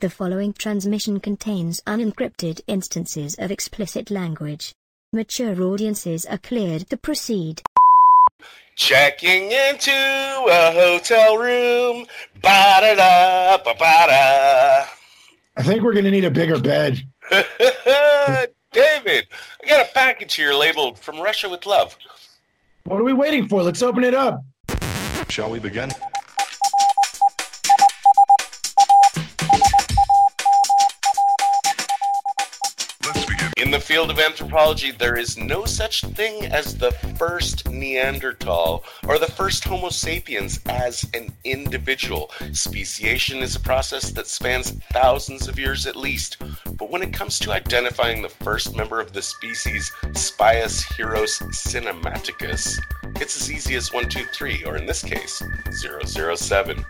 The following transmission contains unencrypted instances of explicit language. Mature audiences are cleared to proceed. Checking into a hotel room. Ba da da ba ba da. I think we're gonna need a bigger bed. David, I got a package here labeled "From Russia with Love." What are we waiting for? Let's open it up. Shall we begin? In the field of anthropology, there is no such thing as the first Neanderthal or the first Homo sapiens as an individual. Speciation is a process that spans thousands of years at least. But when it comes to identifying the first member of the species, Spius heros cinematicus, it's as easy as 123, or in this case, 007.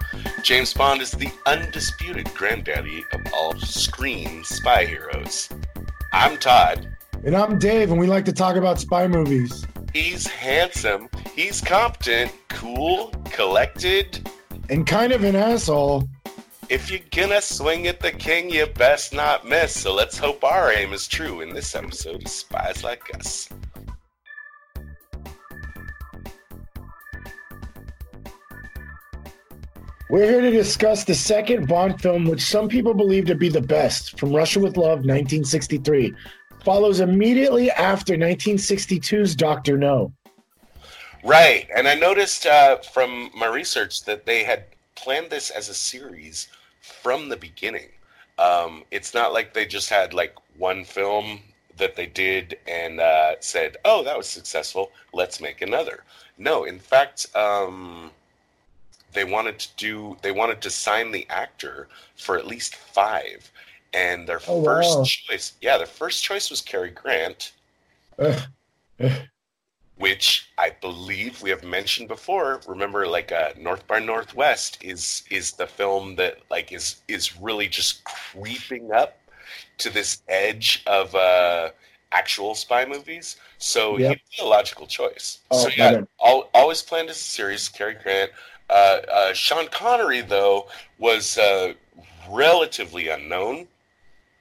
James Bond is the undisputed granddaddy of all screen spy heroes. I'm Todd. And I'm Dave, and we like to talk about spy movies. He's handsome, he's competent, cool, collected. And kind of an asshole. If you're gonna swing at the king, you best not miss. So let's hope our aim is true in this episode of Spies Like Us. We're here to discuss the second Bond film, which some people believe to be the best, from Russia with Love, 1963. Follows immediately after 1962's Doctor No. Right, and I noticed uh, from my research that they had planned this as a series from the beginning. Um, it's not like they just had like one film that they did and uh, said, "Oh, that was successful. Let's make another." No, in fact, um, they wanted to do. They wanted to sign the actor for at least five, and their Oh, first wow. choice, yeah, their first choice was Cary Grant. Ugh. Ugh. which I believe we have mentioned before. Remember, like uh, North by Northwest is is the film that like is is really just creeping up to this edge of uh, actual spy movies. So Yep. he'd be a logical choice. Oh, so yeah, man. al- always planned as a series. Cary Grant, uh, uh, Sean Connery though was uh, relatively unknown,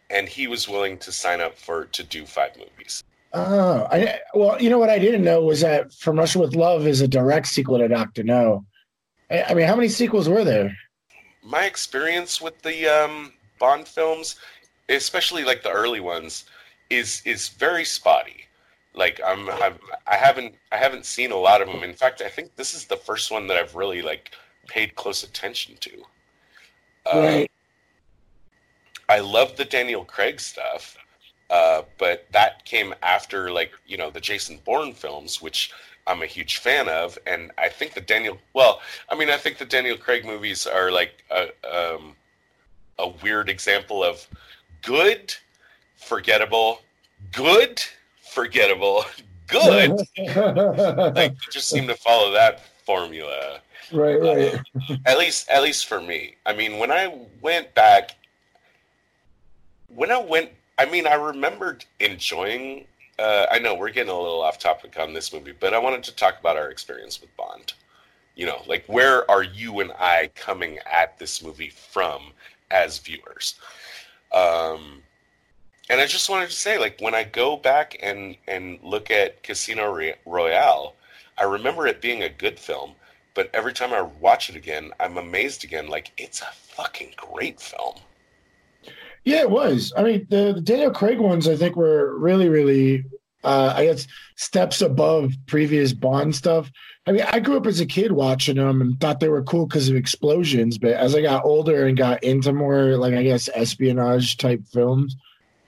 and he was willing to sign up for to do five movies. Oh, I well, you know what I didn't know was that From Russia with Love is a direct sequel to Doctor No. I, I mean, how many sequels were there? my experience with the um, Bond films, especially like the early ones, is is very spotty. Like I'm, I'm I haven't I haven't seen a lot of them. In fact, I think this is the first one that I've really like paid close attention to. Um, Right. I love the Daniel Craig stuff, uh, but that came after like you know the Jason Bourne films, which I'm a huge fan of, and I think the Daniel. Well, I mean, I think the Daniel Craig movies are like a um, a weird example of good, forgettable, good, forgettable, good. like they just seem to follow that formula. Right, right. at least at least for me. I mean when i went back when i went i mean i remembered enjoying uh, i know we're getting a little off topic on this movie but i wanted to talk about our experience with bond. You know like where are you and i coming at this movie from as viewers? Um and i just wanted to say like when i go back and and look at casino royale i remember it being a good film but every time I watch it again, I'm amazed again. Like it's a fucking great film. Yeah, it was. I mean, the, the Daniel Craig ones, I think, were really, really, uh, I guess, steps above previous Bond stuff. I mean, I grew up as a kid watching them and thought they were cool because of explosions. But as I got older and got into more, like, I guess, espionage type films,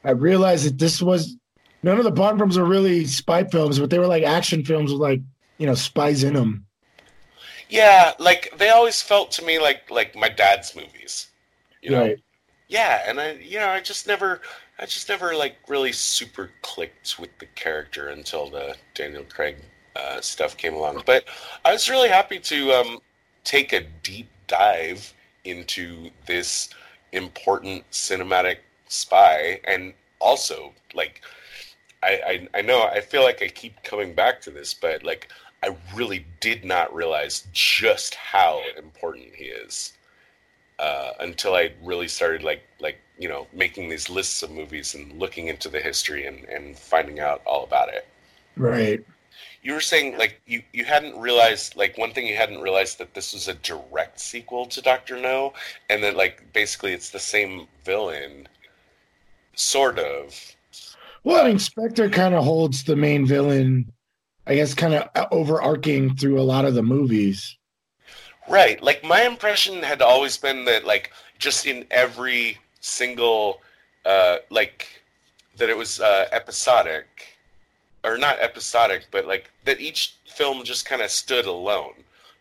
I realized that this was none of the Bond films were really spy films, but they were like action films with, like, you know, spies in them. Yeah, like they always felt to me like like my dad's movies. You know? Right. Yeah, and I you know, I just never I just never like really super clicked with the character until the Daniel Craig uh, stuff came along. But I was really happy to um, take a deep dive into this important cinematic spy and also like I, I I know I feel like I keep coming back to this, but like I really did not realize just how important he is. uh, until I really started like like you know making these lists of movies and looking into the history and and finding out all about it. Right. You were saying like you you hadn't realized like one thing you hadn't realized that this was a direct sequel to Doctor No, and that like basically it's the same villain, sort of. Well, I mean, Spectre kind of holds the main villain, I guess, kind of overarching through a lot of the movies. Right. Like my impression had always been that like just in every single uh like that it was uh episodic or not episodic but like that each film just kind of stood alone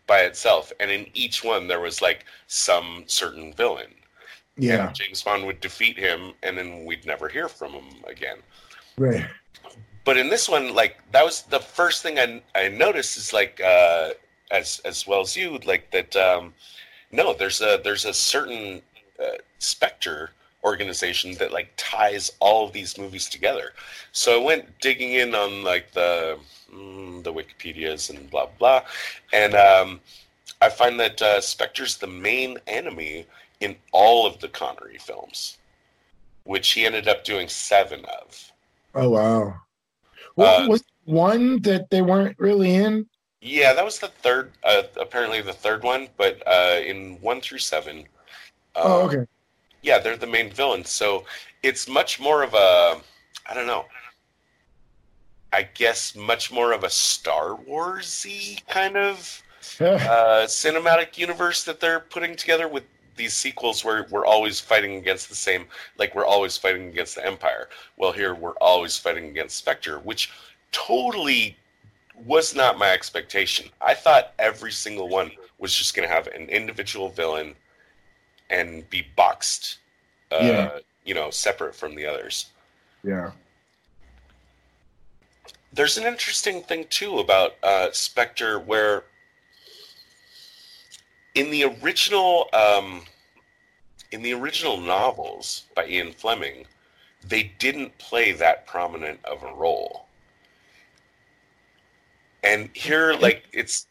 by itself and in each one there was like some certain villain. Yeah. And James Bond would defeat him and then we'd never hear from him again. Right. but in this one like that was the first thing i, I noticed is like uh as as well as you like that um no there's a there's a certain uh, spectre organization that like ties all of these movies together so i went digging in on like the mm, the wikipedias and blah blah and um i find that uh, spectre's the main enemy in all of the connery films which he ended up doing seven of Oh wow. Well, Uh, was one that they weren't really in? Yeah, that was the third. Uh, apparently, the third one, but uh, in one through seven. oh, uh, okay. Yeah, they're the main villains, so it's much more of a. I don't know. I guess much more of a Star Warsy kind of uh, cinematic universe that they're putting together with these sequels where we're always fighting against the same like we're always fighting against the empire well here we're always fighting against spectre which totally was not my expectation i thought every single one was just going to have an individual villain and be boxed uh, Yeah. you know separate from the others yeah. there's an interesting thing too about uh, Spectre where in the original um, in the original novels by Ian Fleming, they didn't play that prominent of a role. And here, like it's,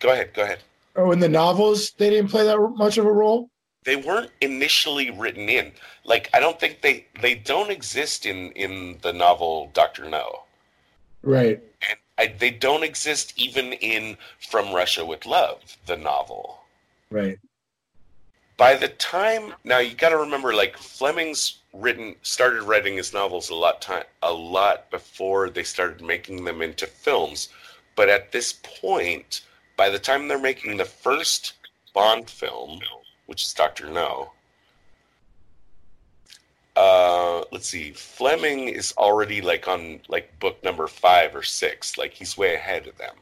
go ahead, go ahead. Oh, in the novels, they didn't play that much of a role. They weren't initially written in. Like I don't think they they don't exist in in the novel Doctor No. Right. and I, they don't exist even in From Russia with Love, the novel. Right. By the time now, you got to remember, like Fleming's written started writing his novels a lot time a lot before they started making them into films. But at this point, by the time they're making the first Bond film, which is Doctor No. Uh, let's see. Fleming is already like on like book number five or six. Like he's way ahead of them.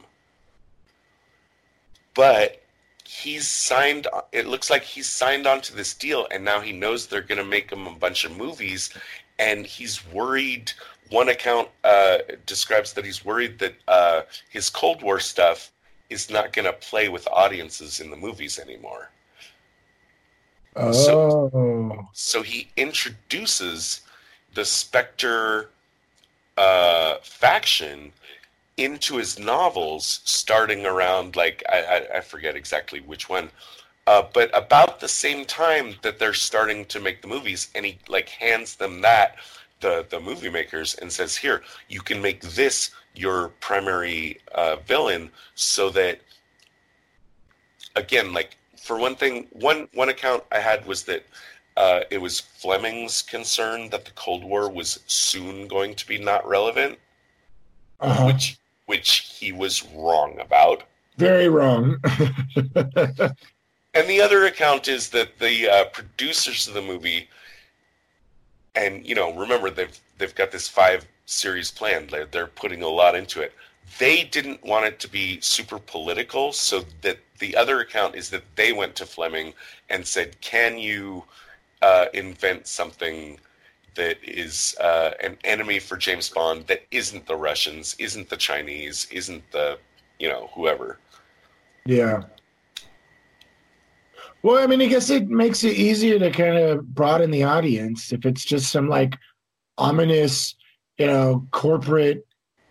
But he's signed. It looks like he's signed on to this deal, and now he knows they're going to make him a bunch of movies, and he's worried. One account uh, describes that he's worried that uh, his Cold War stuff is not going to play with audiences in the movies anymore. Oh. So he introduces the Spectre uh, faction into his novels, starting around like I, I, I forget exactly which one, uh, but about the same time that they're starting to make the movies, and he like hands them that the the movie makers and says, "Here, you can make this your primary uh, villain, so that again, like for one thing, one one account I had was that uh, it was Fleming's concern that the Cold War was soon going to be not relevant, Uh-huh. which which he was wrong about. Very wrong. And the other account is that the uh, producers of the movie, and you know, remember they've they've got this five series planned. They're, they're putting a lot into it. They didn't want it to be super political, so that the other account is that they went to Fleming and said, "Can you uh, invent something?" That is uh, an enemy for James Bond that isn't the Russians, isn't the Chinese, isn't the, you know, whoever. yeah. Well, I mean, I guess it makes it easier to kind of broaden the audience if it's just some like ominous, you know, corporate,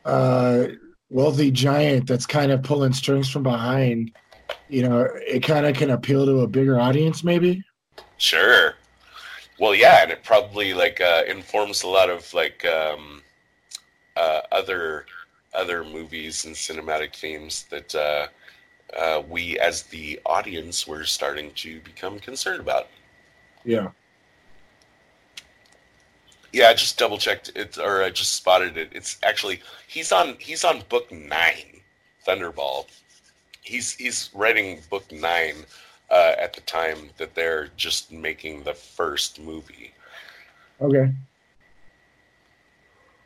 uh, wealthy giant that's kind of pulling strings from behind. You know, it kind of can appeal to a bigger audience, maybe. Sure. Well, yeah, and it probably like uh, informs a lot of like um, uh, other other movies and cinematic themes that uh, uh, we, as the audience, were starting to become concerned about. Yeah. Yeah, I just double checked it, or I just spotted it. It's actually he's on he's on book nine, Thunderball. He's he's writing book nine uh, at the time that they're just making the first movie. Okay.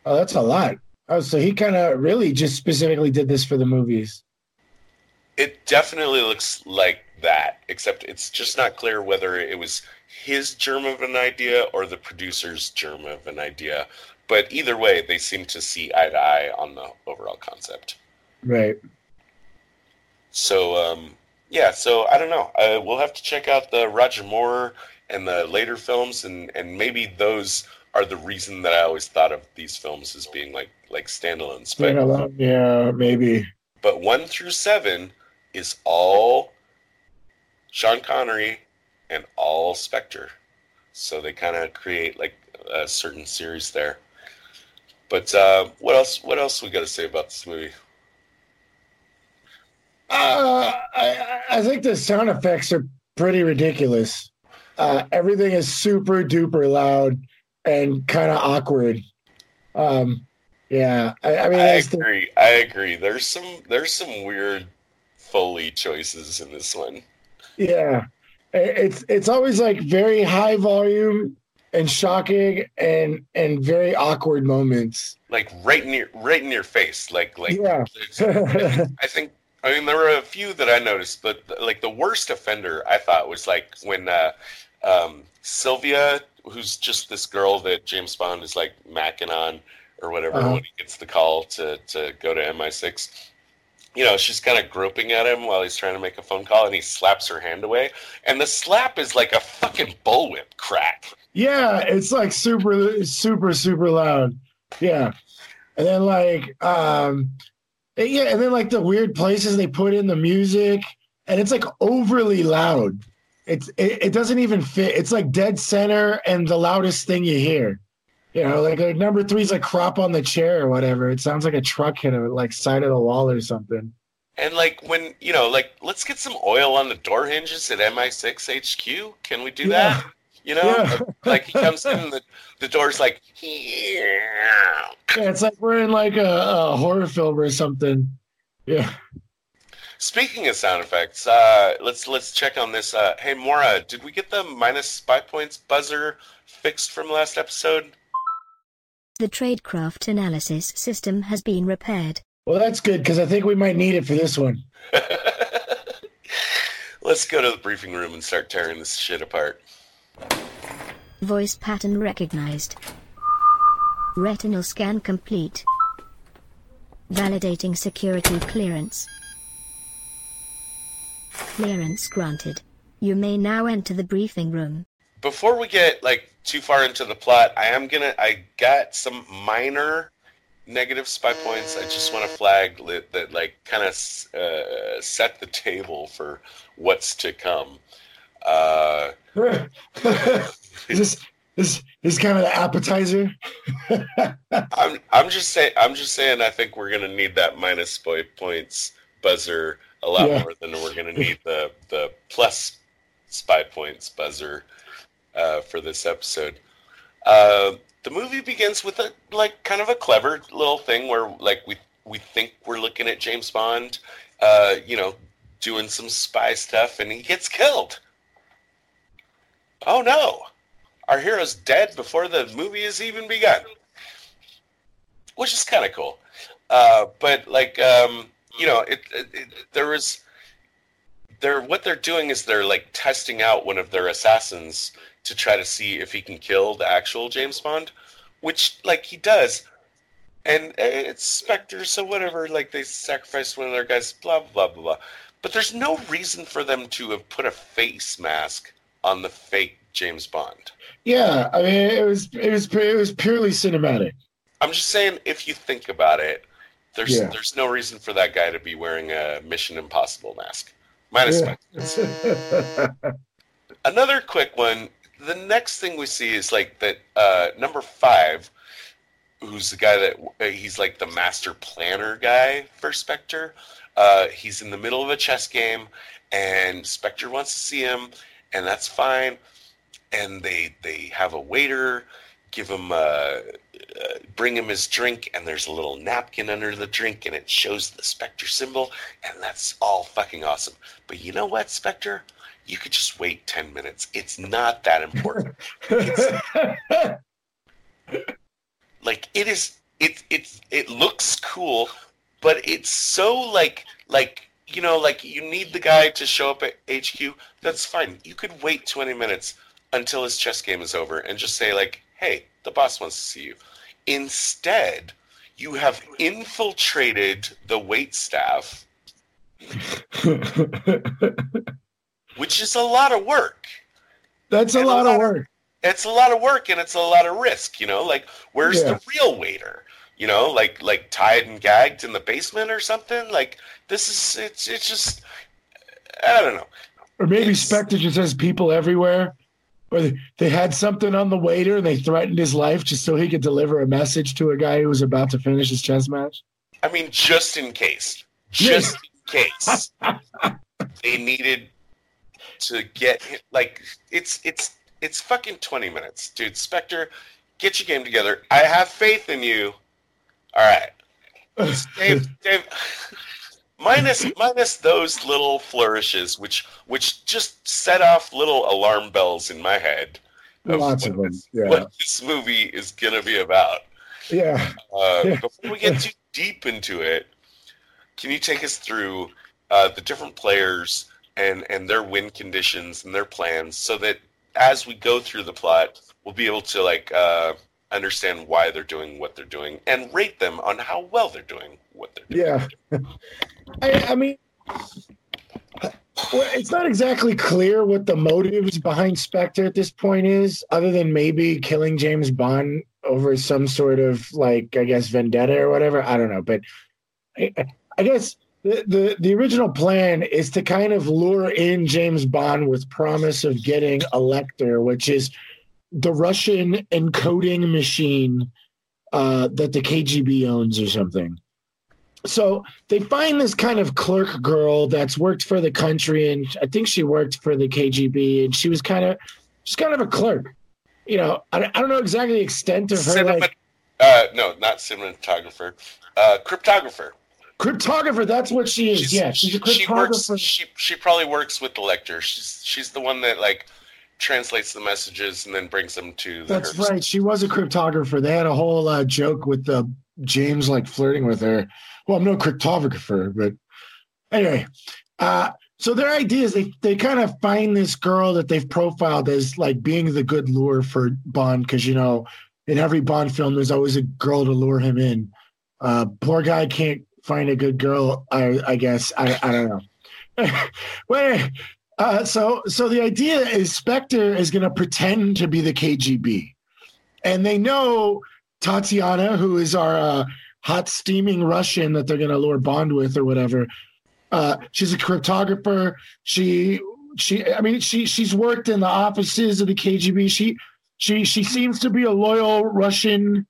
Oh, that's a lot. Oh, so he kind of really just specifically did this for the movies. It definitely looks like that, except it's just not clear whether it was his germ of an idea or the producer's germ of an idea. But either way, they seem to see eye to eye on the overall concept. Right. So, um, yeah, so I don't know. Uh, we'll have to check out the Roger Moore and the later films, and, and maybe those are the reason that I always thought of these films as being like like standalones. But Standalone, yeah, maybe. but one through seven is all Sean Connery and all Spectre. So they kind of create like a certain series there. But uh, what else? What else we got to say about this movie? Uh, I, I think the sound effects are pretty ridiculous. Uh, everything is super duper loud and kind of awkward. Um, yeah, I, I mean, I that's the- agree. I agree. There's some there's some weird foley choices in this one. yeah, it's it's always like very high volume and shocking and and very awkward moments. Like right in your right in your face. Like like Yeah. I think I mean there were a few that I noticed, but like the worst offender I thought was like when uh, um, Sylvia, who's just this girl that James Bond is like macking on or whatever Uh-huh. when he gets the call to to go to MI6. You know, she's kind of groping at him while he's trying to make a phone call, and he slaps her hand away. And the slap is like a fucking bullwhip crack. Yeah, it's like super, super, super loud. Yeah. And then like um yeah, and then like the weird places they put in the music, and it's like overly loud. It's it, it doesn't even fit. It's like dead center and the loudest thing you hear. You know, like, like number three's like crop on the chair or whatever. It sounds like a truck hit a like side of the wall or something. And like when you know, like let's get some oil on the door hinges at MI6 HQ. Can we do Yeah. that? You know, Yeah. like he comes in, and the the door's like, yeah. Yeah, it's like we're in like a, a horror film or something. Yeah. Speaking of sound effects, uh, let's let's check on this. Uh, hey, Mora, did we get the minus spy points buzzer fixed from last episode? The tradecraft analysis system has been repaired. Well, that's good because I think we might need it for this one. let's go to the briefing room and start tearing this shit apart. Voice pattern recognized. Retinal scan complete. Validating security clearance. Clearance granted. You may now enter the briefing room. before we get like too far into the plot, I am gonna. I got some minor negative spy points. I just want to flag that, that like kind of uh, set the table for what's to come. Uh, is this this this kind of the appetizer? I'm I'm just saying. I'm just saying. I think we're gonna need that minus spy points buzzer a lot Yeah. more than we're gonna need the the plus spy points buzzer uh, for this episode. Uh, the movie begins with a like kind of a clever little thing where like we we think we're looking at James Bond, uh, you know, doing some spy stuff, and he gets killed. Oh no! Our hero's dead before the movie has even begun, which is kind of cool. Uh, but like, um, you know, it, it, it there was they're what they're doing is they're like testing out one of their assassins to try to see if he can kill the actual James Bond, which like he does. And eh, it's Spectre, so whatever. Like they sacrificed one of their guys, blah blah blah blah. But there's no reason for them to have put a face mask on the fake James Bond. Yeah, I mean it was it was it was purely cinematic. I'm just saying, if you think about it, there's Yeah. there's no reason for that guy to be wearing a Mission Impossible mask. Minus Yeah. Another quick one. The next thing we see is like that uh, number five, who's the guy that uh, he's like the master planner guy for Spectre. Uh, he's in the middle of a chess game, and Spectre wants to see him, and that's fine. And they they have a waiter give him uh, uh, bring him his drink, and there's a little napkin under the drink, and it shows the Spectre symbol, and that's all fucking awesome. But you know what, Spectre? You could just wait ten minutes. It's not that important. like it is. It it it looks cool, but it's so like like you know like you need the guy to show up at HQ. That's fine. You could wait twenty minutes until his chess game is over and just say like, "Hey, the boss wants to see you." Instead, you have infiltrated the wait staff, which is a lot of work. That's a And a lot lot of of- work. It's a lot of work and it's a lot of risk, you know? Like where's Yeah. the real waiter? You know, like like tied and gagged in the basement or something? Like this is it's it's just I don't know. Or maybe It's- Spectre just has people everywhere. Or they, they had something on the waiter and they threatened his life just so he could deliver a message to a guy who was about to finish his chess match. I mean, just in case, just in case they needed to get like it's it's it's fucking twenty minutes, dude. Spectre, get your game together. I have faith in you. All right, Dave. Dave. Minus minus those little flourishes, which which just set off little alarm bells in my head. Lots of what them. this- Yeah. What this movie is gonna be about. Yeah. Uh, Yeah. Before we get too deep into it, can you take us through uh, the different players and and their win conditions and their plans, so that as we go through the plot, we'll be able to like uh, understand why they're doing what they're doing and rate them on how well they're doing what they're doing. Yeah. I, I mean, well, it's not exactly clear what the motives behind Spectre at this point is, other than maybe killing James Bond over some sort of like, I guess, vendetta or whatever. I don't know, but I, I guess the, the the original plan is to kind of lure in James Bond with promise of getting a Lektor, which is the Russian encoding machine uh, that the KGB owns or something. So they find this kind of clerk girl that's worked for the country, and I think she worked for the KGB, and she was kind of, she's kind of a clerk. You know, I, I don't know exactly the extent of her Cinema, like uh, no, not cinematographer, uh, cryptographer. cryptographer. That's what she is. yeah, she's a she works. cryptographer. She she probably works with the Lektor. She's she's the one that like translates the messages and then brings them to the. That's right. She was a cryptographer. They had a whole uh, joke with the James like flirting with her. Well, I'm no cryptographer, but anyway. Uh, so their idea is they they kind of find this girl that they've profiled as like being the good lure for Bond because you know in every Bond film there's always a girl to lure him in. Uh, poor guy can't find a good girl. I I guess I I don't know. well, uh, so so the idea is Spectre is going to pretend to be the KGB, and they know Tatiana, who is our uh, hot steaming Russian that they're going to lure Bond with or whatever. Uh, she's a cryptographer. She she I mean she she's worked in the offices of the KGB. She she she seems to be a loyal Russian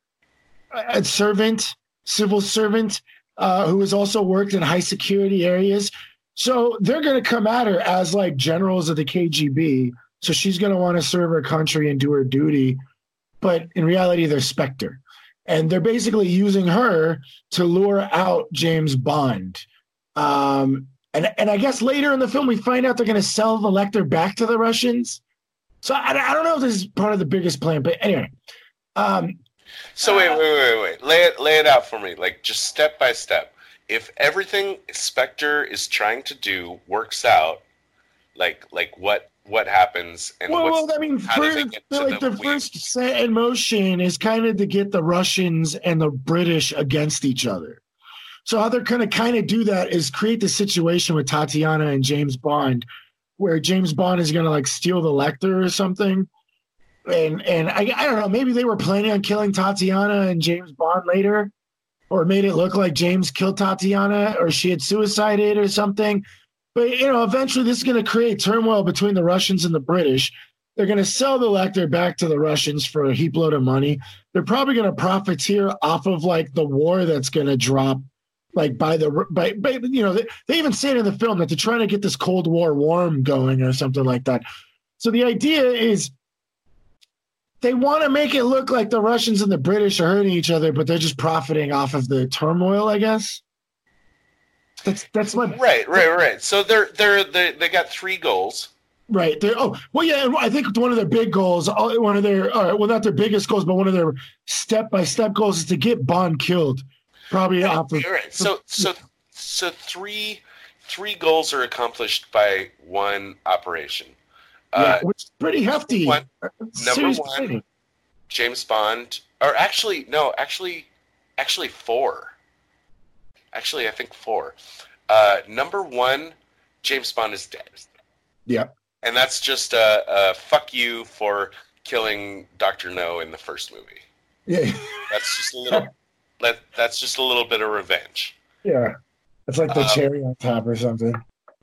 uh, servant, civil servant, uh, who has also worked in high security areas. So they're going to come at her as like generals of the KGB. So she's going to want to serve her country and do her duty. But in reality, they're Spectre. And they're basically using her to lure out James Bond. Um, and, and I guess later in the film, we find out they're going to sell the Lektor back to the Russians. So I, I don't know if this is part of the biggest plan, but anyway. Um, So wait, wait, wait, wait. Lay it, lay it out for me, like just step by step. If everything Spectre is trying to do works out, like like what what happens and well, well, I mean, how do they first, like the the first set in motion is kind of to get the Russians and the British against each other. So how they're going to kind of do that is create the situation with Tatiana and James Bond, where James Bond is going to like steal the Lektor or something. And and I, I don't know, maybe they were planning on killing Tatiana and James Bond later, or made it look like James killed Tatiana or she had suicided or something. But you know, eventually this is going to create turmoil between the Russians and the British. They're going to sell the Lektor back to the Russians for a heap load of money. They're probably going to profiteer off of like the war that's going to drop, like by the by, by you know they, they even say it in the film that they're trying to get this Cold War warm going or something like that. So the idea is they want to make it look like the Russians and the British are hurting each other, but they're just profiting off of the turmoil, I guess. That's that's my Right, right, right. So they're they're they, they got three goals. right. They're oh well, yeah. I think one of their big goals, uh, one of their uh, well, not their biggest goals, but one of their step by step goals is to get Bond killed. Probably off of right. So so so three three goals are accomplished by one operation. Yeah, Uh, which is pretty hefty. one- Serious one, planning. James Bond, or actually no, actually actually four. Actually, I think four. Uh, number one, James Bond is dead. Yeah. And that's just a, a fuck you for killing Doctor No in the first movie. Yeah, That's just a little. that, that's just a little bit of revenge. yeah. It's like the Um, cherry on top or something.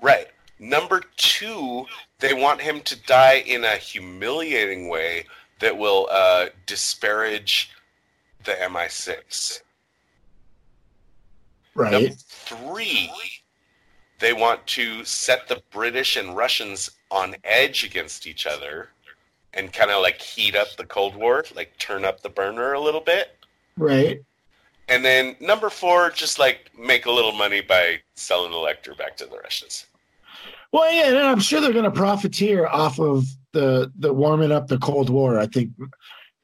Right. Number two, they want him to die in a humiliating way that will uh, disparage the MI6. Right. Number three, they want to set the British and Russians on edge against each other and kind of like heat up the Cold War, like turn up the burner a little bit. Right. And then number four, just like make a little money by selling the Lektor back to the Russians. Well, yeah, and I'm sure they're going to profiteer off of the the warming up the Cold War. I think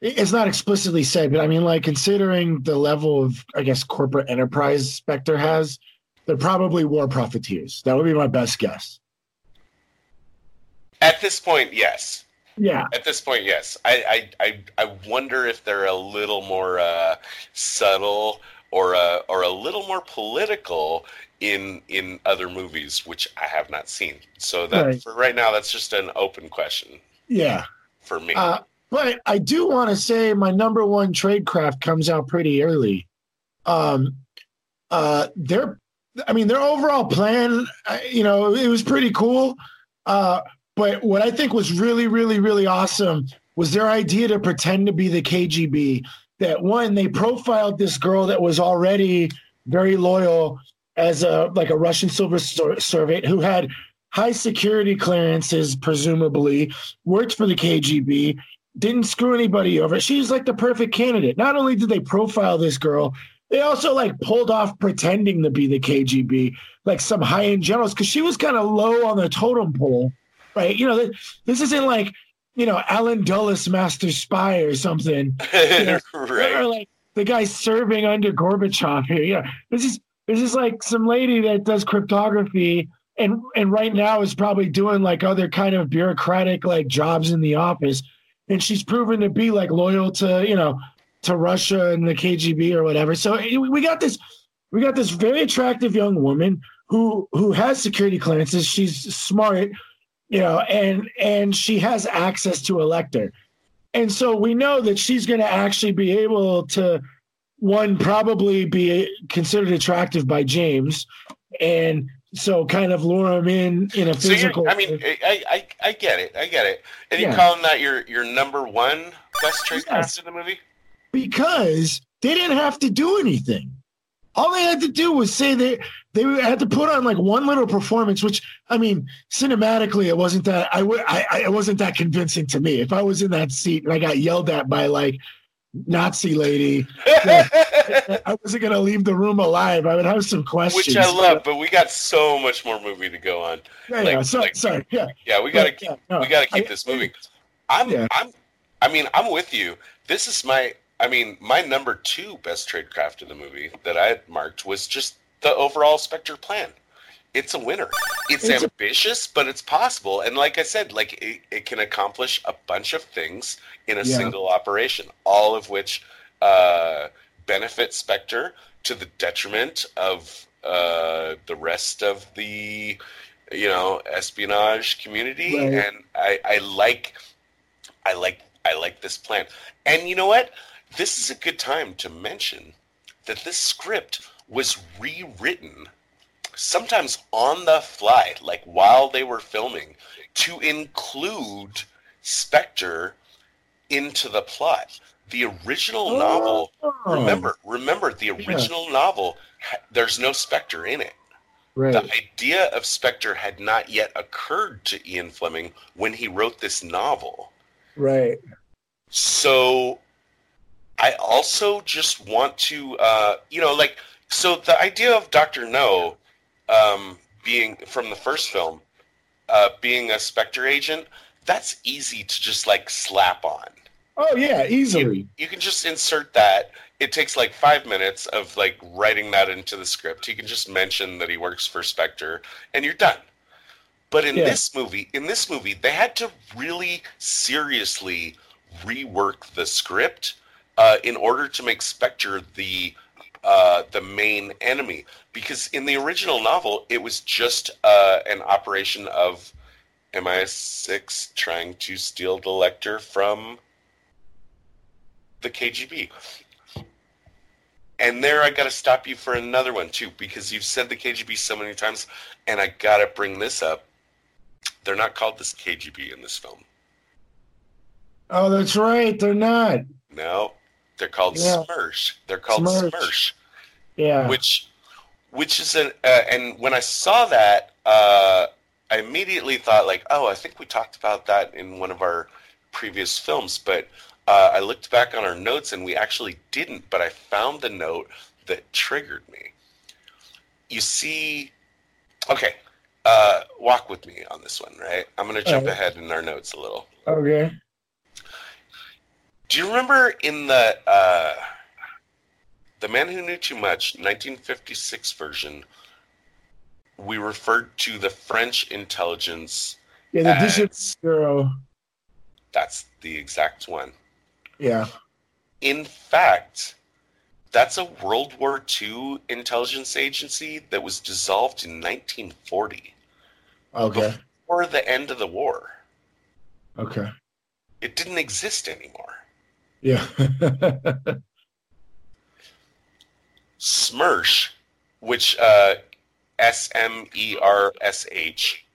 it's not explicitly said, but I mean, like considering the level of, I guess, corporate enterprise Spectre has, they're probably war profiteers. That would be my best guess. At this point, yes. Yeah, At this point, yes. I I, I, I wonder if they're a little more uh, subtle or uh, or a little more political in in other movies, which I have not seen. So that Right. for right now, that's just an open question yeah. for me. Uh, but I do want to say my number one tradecraft comes out pretty early. Um, uh, their, I mean, their overall plan, uh, you know, it was pretty cool. Uh, but what I think was really, really, really awesome was their idea to pretend to be the KGB. That one, they profiled this girl that was already very loyal as a like a Russian silver ser- servant who had high security clearances, presumably worked for the KGB, didn't screw anybody over. She's like the perfect candidate. Not only did they profile this girl, they also like pulled off pretending to be the KGB, like some high end generals, because she was kind of low on the totem pole, right? You know, th- this isn't like, you know, Allen Dulles, master spy or something, right. or like the guy serving under Gorbachev here. Yeah, this is this is like some lady that does cryptography and and right now is probably doing like other kind of bureaucratic like jobs in the office, and she's proven to be like loyal to you know to Russia and the KGB or whatever. So eh, we got this we got this very attractive young woman who who has security clearances. She's smart, you know, and and she has access to Elector. And so we know that she's going to actually be able to one probably be considered attractive by James and so kind of lure him in in a So physical I mean, I, I I get it, I get it. And Yeah. calling that your your number one best trade Yes. in the movie? because they didn't have to do anything. All they had to do was say they they had to put on like one little performance, which I mean, cinematically, it wasn't that I would I, I it wasn't that convincing to me. If I was in that seat and I got yelled at by like Nazi lady, I wasn't gonna leave the room alive. I would have some questions. Which I love, but we got so much more movie to go on. Yeah, yeah. So, like- sorry. Yeah, Yeah, we gotta But, keep, yeah, no, we gotta keep I- this moving. I'm Yeah. I'm I mean I'm with you. This is my I mean my number two best tradecraft in the movie that I had marked was just the overall Spectre plan. It's a winner. It's, It's a- ambitious, but it's possible. And like I said, like it, it can accomplish a bunch of things in a Yeah. single operation, all of which uh, benefit Spectre to the detriment of uh, the rest of the you know espionage community. Right. And I, I like I like I like this plan. And you know what? This is a good time to mention that this script was rewritten sometimes on the fly, like while they were filming, to include Spectre into the plot. The original novel, Oh, remember, remember the original novel, there's no Spectre in it. right. The idea of Spectre had not yet occurred to Ian Fleming when he wrote this novel. Right. So I also just want to, uh, you know, like, so the idea of Doctor No um, being from the first film, uh, being a Spectre agent, that's easy to just like slap on. Oh yeah, easily. You can just insert that. It takes like five minutes of like writing that into the script. You can just mention that he works for Spectre, and you're done. But in Yeah. this movie, in this movie, they had to really seriously rework the script uh, in order to make Spectre the uh, the main enemy. Because in the original novel, it was just uh, an operation of MI6 trying to steal the Lektor from the KGB. And there, I got to stop you for another one too, because you've said the KGB so many times, and I got to bring this up. They're not called this KGB in this film. Oh, that's right. They're not. No, they're called Yeah. Smersh. They're called. Smersh, Yeah. which, which is an. Uh, and when I saw that, uh, I immediately thought like, oh, I think we talked about that in one of our previous films, but uh, I looked back on our notes and we actually didn't. But I found the note that triggered me. You see, okay, uh, walk with me on this one, right? I'm going to jump Alright. ahead in our notes a little. okay. Do you remember in the uh, the Man Who Knew Too Much 1956 version? We referred to the French intelligence. Yeah, the as- Deuxième Bureau. That's the exact one. Yeah. In fact, that's a World War II intelligence agency that was dissolved in 1940, Okay. or the end of the war. Okay. It didn't exist anymore. Yeah. Smersh, which uh, S M E R S H,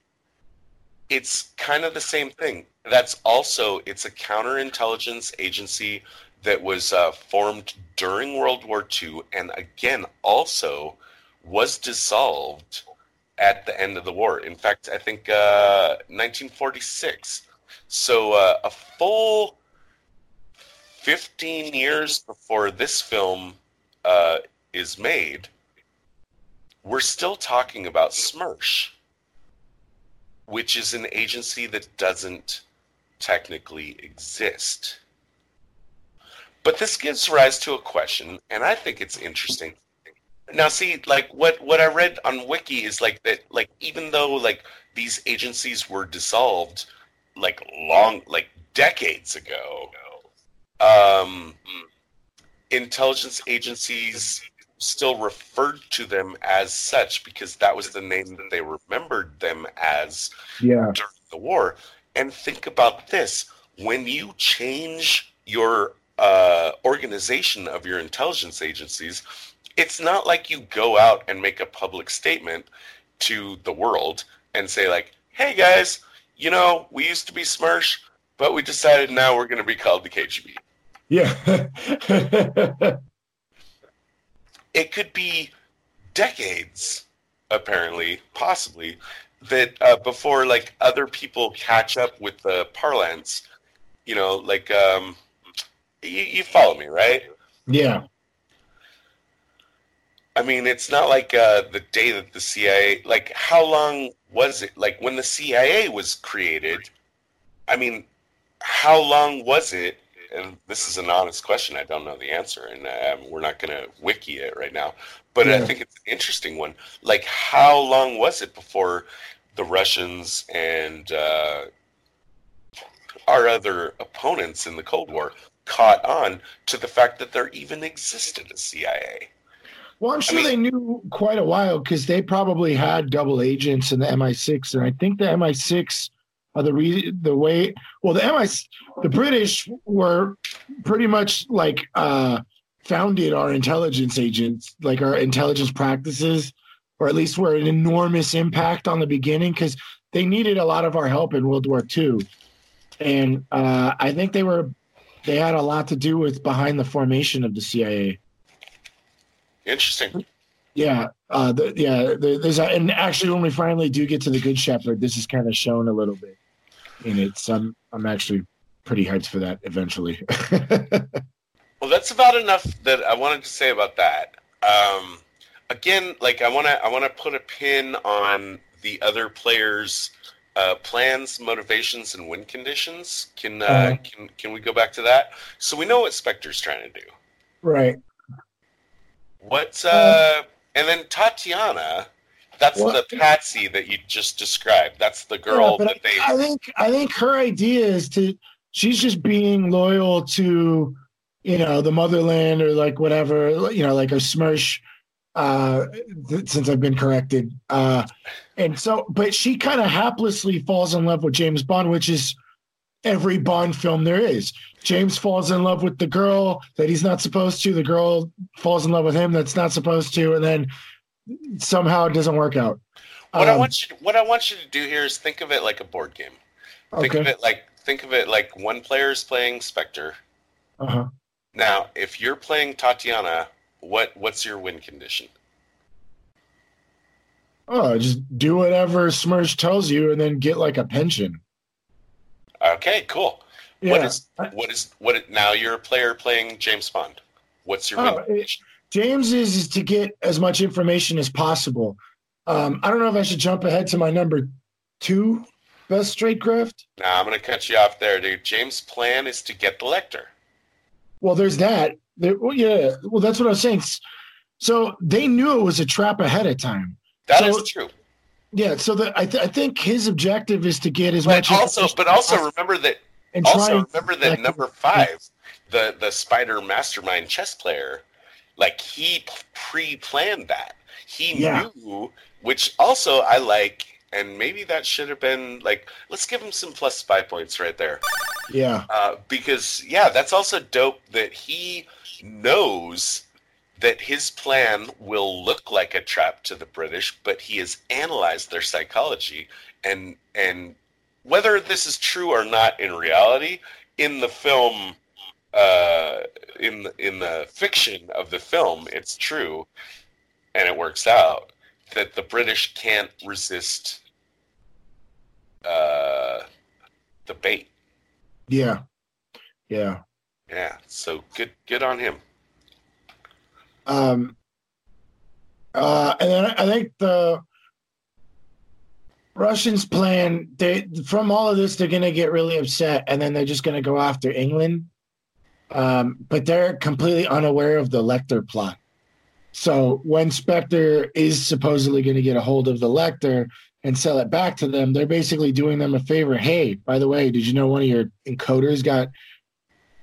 it's kind of the same thing. That's also it's a counterintelligence agency that was uh, formed during World War II, and again also was dissolved at the end of the war. In fact, I think uh, 1946. So uh, a full 15 years before this film uh, is made, we're still talking about Smersh, which is an agency that doesn't technically exist. But this gives rise to a question, and I think it's interesting. Now, see, like what what I read on Wiki is like that, like even though like these agencies were dissolved, like long, like decades ago, um, intelligence agencies still referred to them as such because that was the name that they remembered them as yeah. during the war. And think about this when you change your uh, organization of your intelligence agencies, it's not like you go out and make a public statement to the world and say, like, hey guys, you know, we used to be Smersh, but we decided now we're going to be called the KGB. Yeah. it could be decades, apparently, possibly, that uh, before like other people catch up with the parlance, you know, like um, you, you follow me, right? yeah. I mean, it's not like uh, the day that the CIA, like, how long was it? Like, when the CIA was created, I mean, how long was it? And this is an honest question. I don't know the answer, and um, we're not going to wiki it right now. But I think it's an interesting one. Like, how long was it before the Russians and uh, our other opponents in the Cold War caught on to the fact that there even existed a CIA? Well, I'm sure mean- they knew quite a while because they probably had double agents in the MI6, and I think the MI6 are the re- the way. Well, the MI the British were pretty much like uh, founded our intelligence agents, like our intelligence practices, or at least were an enormous impact on the beginning because they needed a lot of our help in World War II, and uh, I think they were they had a lot to do with behind the formation of the CIA. Interesting. Yeah, uh, the, yeah. The, there's a, and actually, when we finally do get to the Good Shepherd, this is kind of shown a little bit in it. So I'm I'm actually pretty hyped for that eventually. Well, that's about enough that I wanted to say about that. Um, again, like I want to, I want to put a pin on the other players' uh, plans, motivations, and win conditions. Can uh, Uh-huh. can can we go back to that? So we know what Spectre's trying to do. right. What uh, and then Tatiana, that's Well, the Patsy that you just described. That's the girl Yeah, that they. I think I think her idea is to she's just being loyal to you know the motherland or like whatever you know like a Smersh uh th- since I've been corrected uh and so but she kind of haplessly falls in love with James Bond which is every Bond film there is James falls in love with the girl that he's not supposed to the girl falls in love with him that's not supposed to and then somehow it doesn't work out what I Um, want you, to, what I want you to do here is think of it like a board game. Think of it like think of it like one player is playing Spectre. uh-huh Now, if you're playing Tatiana, what what's your win condition? Oh, just do whatever Smersh tells you and then get like a pension. Okay, cool. Yeah. What is what is what? Now you're a player playing James Bond. What's your Oh, win it- condition? James is, is to get as much information as possible. Um, I don't know if I should jump ahead to my number two best tradecraft. Now I'm gonna cut you off there, dude. James' plan is to get the Lektor. Well, there's that. There, well, yeah. Well, that's what I was saying. So they knew it was a trap ahead of time. That is So- true. Yeah. So the, I, th- I think his objective is to get as But much also, information but also possible remember that and also remember that number five, the the spider mastermind chess player, like he pre-planned that. He Yeah. knew, which also I like, and maybe that should have been like, let's give him some plus spy points right there, yeah. uh, because yeah, that's also dope that he knows that his plan will look like a trap to the British, but he has analyzed their psychology and and whether this is true or not in reality, in the film, uh, in the, in the fiction of the film, it's true, and it works out that the British can't resist uh, the bait. Yeah. Yeah. Yeah, so good good on him. Um, uh, and then I think the Russians plan they from all of this they're going to get really upset and then they're just going to go after England. Um, but they're completely unaware of the Lektor plot. So when Spectre is supposedly going to get a hold of the Lektor and sell it back to them, they're basically doing them a favor. Hey, by the way, did you know one of your encoders got,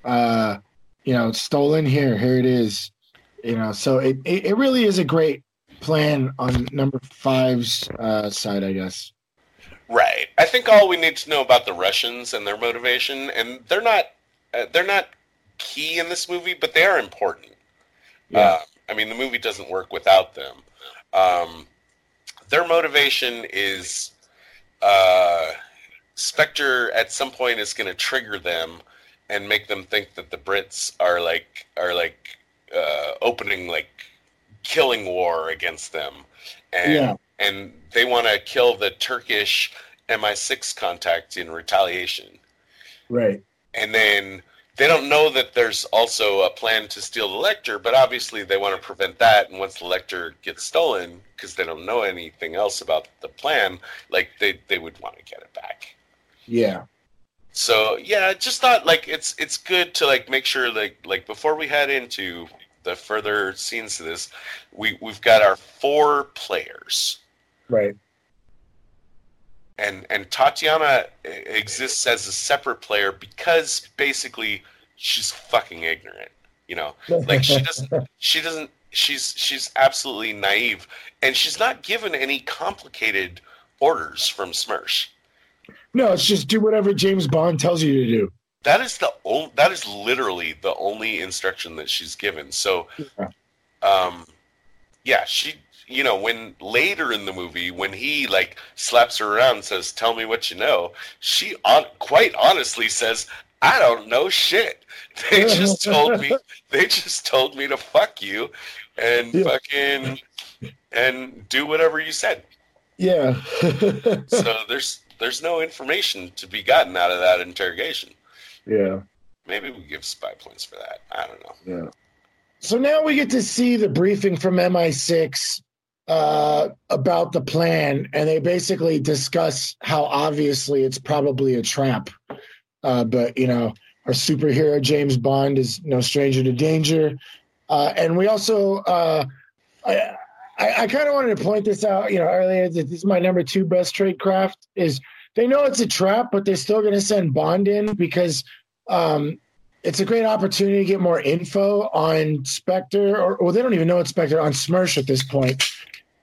uh, you know, stolen? Here, here it is you know so it, it, it really is a great plan on number five's uh, side i guess Right. I think all we need to know about the Russians and their motivation, and they're not uh, they're not key in this movie, but they are important. Yeah. Uh, I mean, the movie doesn't work without them. Um, their motivation is uh, Spectre at some point is going to trigger them and make them think that the Brits are like are like uh, opening like killing war against them, and Yeah. and they want to kill the Turkish MI6 contact in retaliation right and then they don't know that there's also a plan to steal the Lektor, but obviously they want to prevent that. And once the Lektor gets stolen, because they don't know anything else about the plan, like they they would want to get it back. yeah So yeah, I just thought like it's it's good to like make sure like like before we head into the further scenes of this, we we've got our four players. right and and Tatiana exists as a separate player because basically she's fucking ignorant. You know, like she doesn't she doesn't she's she's absolutely naive and she's not given any complicated orders from Smersh. no it's just do whatever james bond tells you to do That is the only that is literally the only instruction that she's given. So Yeah. um yeah, she, you know, when later in the movie, when he like slaps her around and says, "Tell me what you know," she on quite honestly says, "I don't know shit. They just told me. They just told me to fuck you, and Yeah. fucking and do whatever you said." Yeah. So there's there's no information to be gotten out of that interrogation. yeah. Maybe we give spy points for that. I don't know. Yeah. So now we get to see the briefing from MI6 uh, about the plan, and they basically discuss how obviously it's probably a trap. Uh, but you know, our superhero James Bond is no stranger to danger, uh, and we also. Uh, I, I, I kind of wanted to point this out, you know, earlier that this is my number two best trade craft is they know it's a trap, but they're still going to send Bond in because um, it's a great opportunity to get more info on Spectre, or well, they don't even know it's Spectre on Smersh at this point.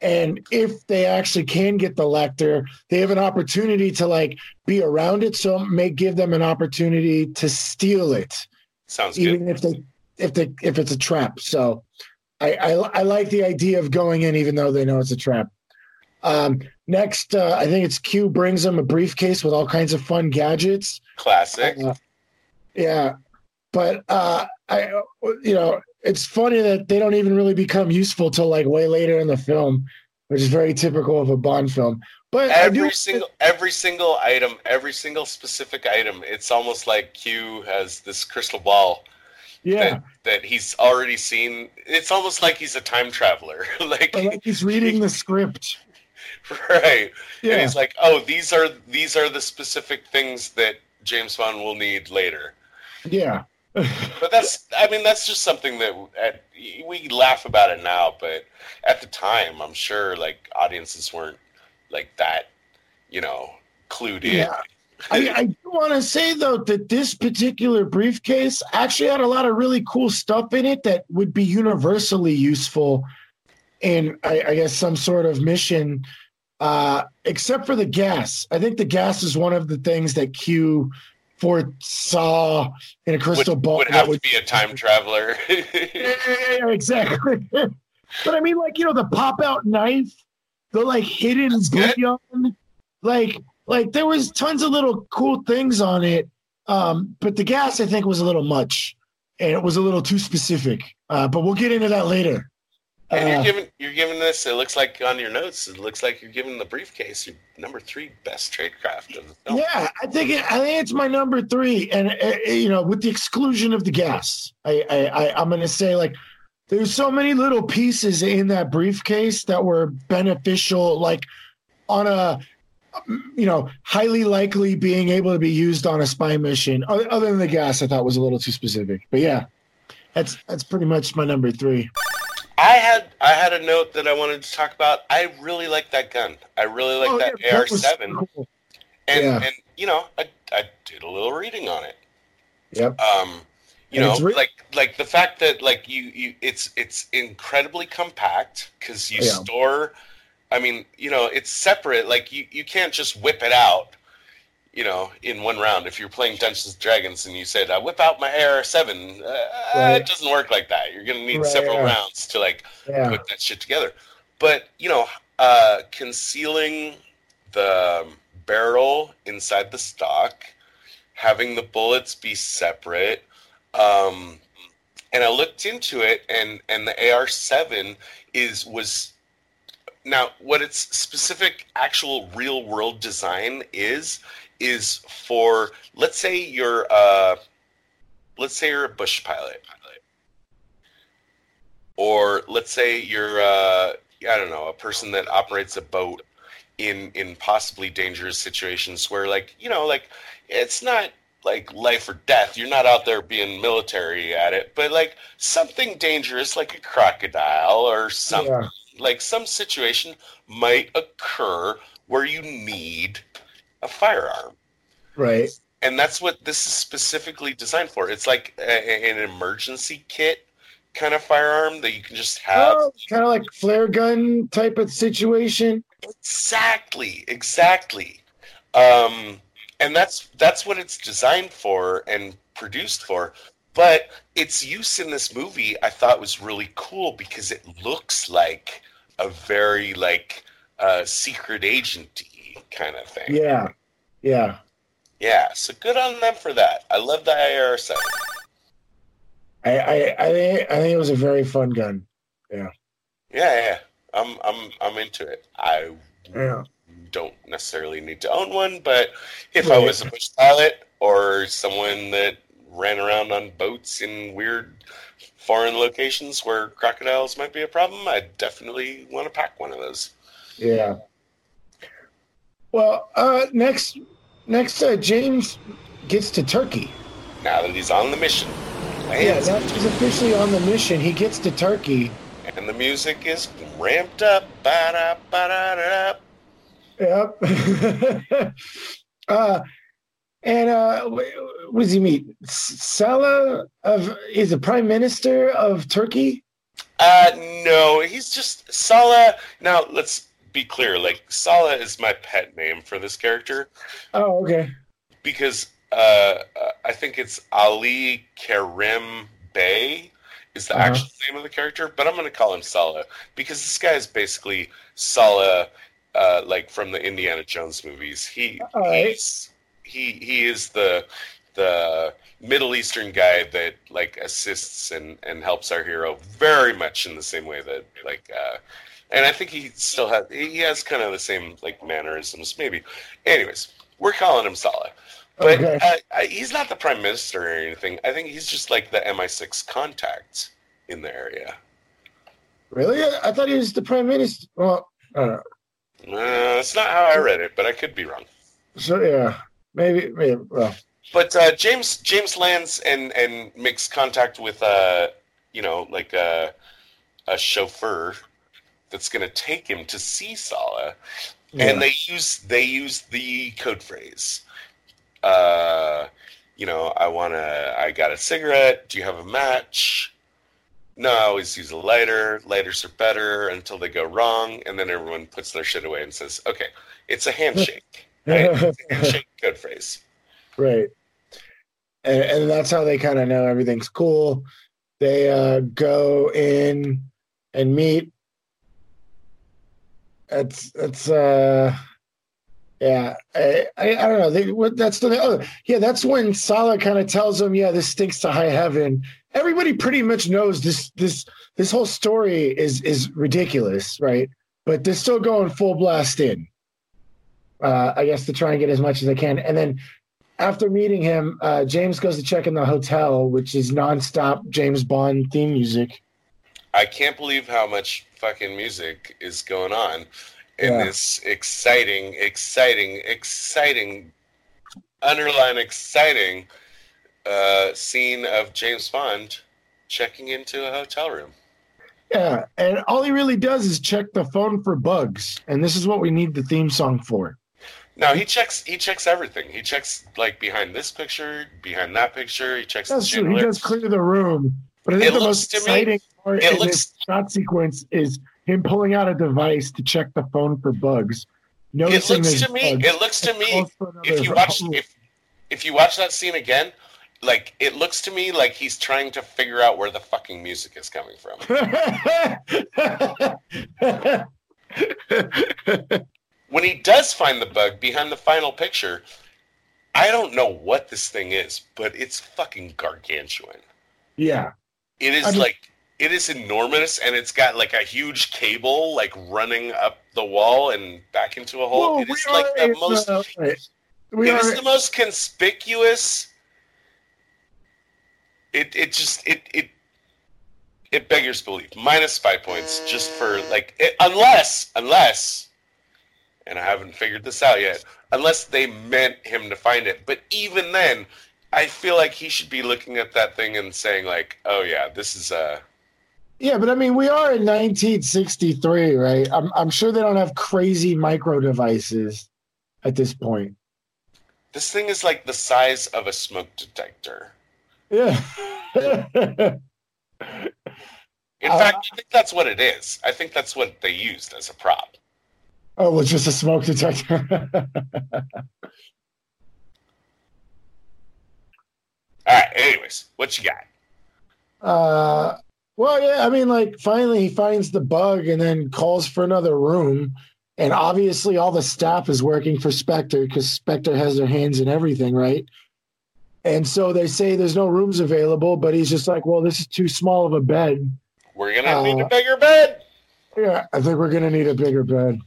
And if they actually can get the Lektor, they have an opportunity to like be around it. So it may give them an opportunity to steal it, Sounds good. even if they if they if it's a trap. So I I, I like the idea of going in, even though they know it's a trap. Um, next, uh, I think it's Q brings them a briefcase with all kinds of fun gadgets. Classic. Uh, yeah, but uh, I, you know, it's funny that they don't even really become useful till like way later in the film, which is very typical of a Bond film. But do, every single every single item, every single specific item, it's almost like Q has this crystal ball yeah, that, that he's already seen. It's almost like he's a time traveler. like, like he's reading the script. right. And Yeah, he's like, "Oh, these are these are the specific things that James Bond will need later." yeah, But that's I mean that's just something that at, we laugh about it now, but at the time, I'm sure like audiences weren't like that, you know, clued in. Yeah. I, I do want to say though that this particular briefcase actually had a lot of really cool stuff in it that would be universally useful in, I, I guess, some sort of mission. Uh, except for the gas, I think the gas is one of the things that Q foresaw in a crystal would, ball. would that have would- to be a time traveler. yeah, yeah, exactly. but I mean, like you know, the pop out knife, the like hidden bullion, like like there was tons of little cool things on it. Um, but the gas, I think, was a little much, and it was a little too specific. Uh, but we'll get into that later. And Uh, you're giving you're giving this. It looks like on your notes. It looks like you're giving the briefcase your number three best tradecraft of the film. Yeah, I think it, I think it's my number three, and uh, you know, with the exclusion of the gas, I, I, I I'm going to say like there's so many little pieces in that briefcase that were beneficial, like on a you know highly likely being able to be used on a spy mission. Other, other than the gas, I thought was a little too specific, but yeah, that's that's pretty much my number three. I had I had a note that I wanted to talk about. I really like that gun. I really like Oh, that yeah, AR seven. cool. and Yeah. and you know I, I did a little reading on it Yep. um you And know re- like like the fact that like you you it's it's incredibly compact because you Yeah. store i mean you know it's separate like you you can't just whip it out you know in one round if you're playing dungeons and dragons and you said i whip out my ar7 uh, Right. it doesn't work like that you're gonna need Right, several yeah. rounds to like Yeah. put that shit together. But you know, uh, concealing the barrel inside the stock, having the bullets be separate, um, and I looked into it, and and the AR-7 is was now what its specific actual real world design is is for let's say you're uh let's say you're a bush pilot or let's say you're uh, I don't know a person that operates a boat in in possibly dangerous situations where like you know like it's not like life or death you're not out there being military at it but like something dangerous like a crocodile or something Yeah. like some situation might occur where you need a firearm Right. and that's what this is specifically designed for. It's like a, an emergency kit kind of firearm that you can just have. Oh, kind of like flare gun type of situation. Exactly, exactly. Um, and that's that's what it's designed for and produced for. But its use in this movie, I thought was really cool because it looks like a very like uh, secret agenty kind of thing. Yeah, yeah. Yeah, so good on them for that. I love the IR setting. I, I, I think I think it was a very fun gun. Yeah, yeah. Yeah. I'm I'm I'm into it. I Yeah. don't necessarily need to own one, but if I was a bush pilot or someone that ran around on boats in weird foreign locations where crocodiles might be a problem, I definitely want to pack one of those. Yeah. Well, uh, next, next, uh, James gets to Turkey. Now that he's on the mission, Yeah, that he's officially on the mission. He gets to Turkey. and the music is ramped up. Ba-da. Yep. uh, and uh, what does he meet? Salah of is the prime minister of Turkey. Uh, no, he's just Sala. Now let's be clear. Like Sala is my pet name for this character Oh, okay. because uh, I think it's Ali Kerim Bey is the Uh-huh. actual name of the character, but I'm going to call him Sala because this guy is basically Sala, uh, like from the Indiana Jones movies. He right. he's, he he is the the Middle Eastern guy that like assists and and helps our hero very much in the same way that like. Uh, and I think he still has he has kind of the same like mannerisms, maybe. Anyways, we're calling him Salah, But Okay. uh, uh, he's not the prime minister or anything. I think he's just like the MI6 contact in the area. Really? I thought he was the prime minister. Well, I don't know. Uh, that's not how I read it, but I could be wrong. So yeah, maybe. maybe well, But uh, James James lands and and makes contact with uh you know like a a chauffeur that's going to take him to see Sala, yeah. and they use they use the code phrase. Uh, you know, I want to. I got a cigarette. Do you have a match? No, I always use a lighter. Lighters are better until they go wrong, and then everyone puts their shit away and says, "Okay, it's a handshake." right? It's a handshake code phrase. Right. And, and that's how they kind of know everything's cool. They uh, go in and meet. That's it's uh yeah I I, I don't know they what that's the oh yeah that's when Salah kind of tells him yeah this stinks to high heaven. Everybody pretty much knows this this this whole story is is ridiculous, right? But they're still going full blast in. Uh, I guess to try and get as much as they can, and then after meeting him, uh, James goes to check in the hotel, which is nonstop James Bond theme music. I can't believe how much fucking music is going on in Yeah. this exciting, exciting, exciting, underline exciting uh, scene of James Bond checking into a hotel room. Yeah, and all he really does is check the phone for bugs, and this is what we need the theme song for. No, he checks. He checks everything. He checks like behind this picture, behind that picture. He checks That's the true. He does clear the room, but I think It the most to me- exciting part in looks- this shot sequence is him pulling out a device to check the phone for bugs. It looks to me. bugs. It looks to me. If you watch, if if you watch that scene again, like it looks to me like he's trying to figure out where the fucking music is coming from. when he does find the bug behind the final picture, I don't know what this thing is, but it's fucking gargantuan. yeah, It is I mean- like it is enormous, and it's got like a huge cable like running up the wall and back into a hole. Well, it we like the most. uh, it are is the most conspicuous. It it just it it it beggars belief. Minus five points just for like it, unless unless, and I haven't figured this out yet. Unless they meant him to find it, but even then, I feel like he should be looking at that thing and saying like, "Oh yeah, this is uh Yeah, but I mean, we are in 1963, right? I'm I'm sure they don't have crazy micro devices at this point. this thing is like the size of a smoke detector." Yeah. In Uh, fact, I think that's what it is. I think that's what they used as a prop. oh, it's just a smoke detector. All right. Anyways, what you got? Uh, well, yeah, I mean, like finally he finds the bug and then calls for another room. And obviously all the staff is working for Spectre because Spectre has their hands in everything, right? And so they say there's no rooms available, but he's just like, well, this is too small of a bed. We're gonna need a Uh, bigger bed. Yeah, I think we're gonna need a bigger bed.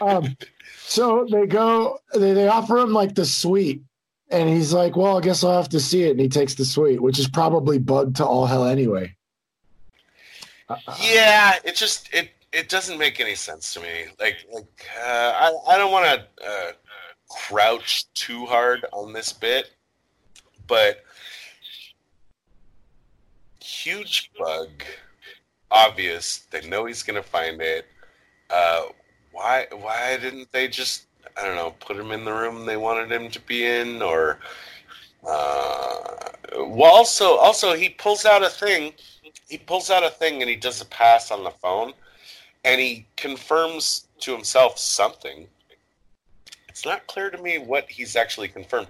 Um, so they go, they, they offer him like the suite, and he's like, "Well, I guess I'll have to see it." And he takes the suite, which is probably bugged to all hell anyway. Yeah, it just it it doesn't make any sense to me. Like like uh, I I don't want to uh, crouch too hard on this bit, but huge bug, obvious. They know he's gonna find it. Uh, why why didn't they just I don't know put him in the room they wanted him to be in or uh, well also also he pulls out a thing he pulls out a thing and he does a pass on the phone and he confirms to himself something it's not clear to me what he's actually confirmed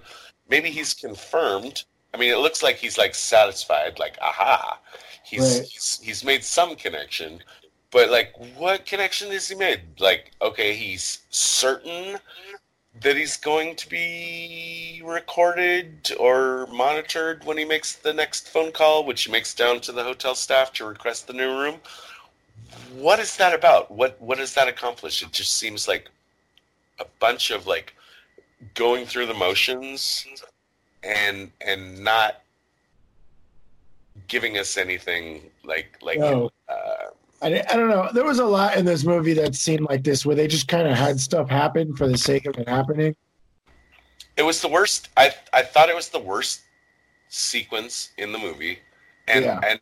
maybe he's confirmed i mean it looks like he's like satisfied like aha he's Right. he's, he's made some connection but like what connection has he made like okay he's certain that he's going to be recorded or monitored when he makes the next phone call, which he makes down to the hotel staff to request the new room. What is that about? What what does that accomplish? It just seems like a bunch of like going through the motions and and not giving us anything like like No. I, I don't know. There was a lot in this movie that seemed like this, where they just kind of had stuff happen for the sake of it happening. It was the worst. I I thought it was the worst sequence in the movie, and Yeah. and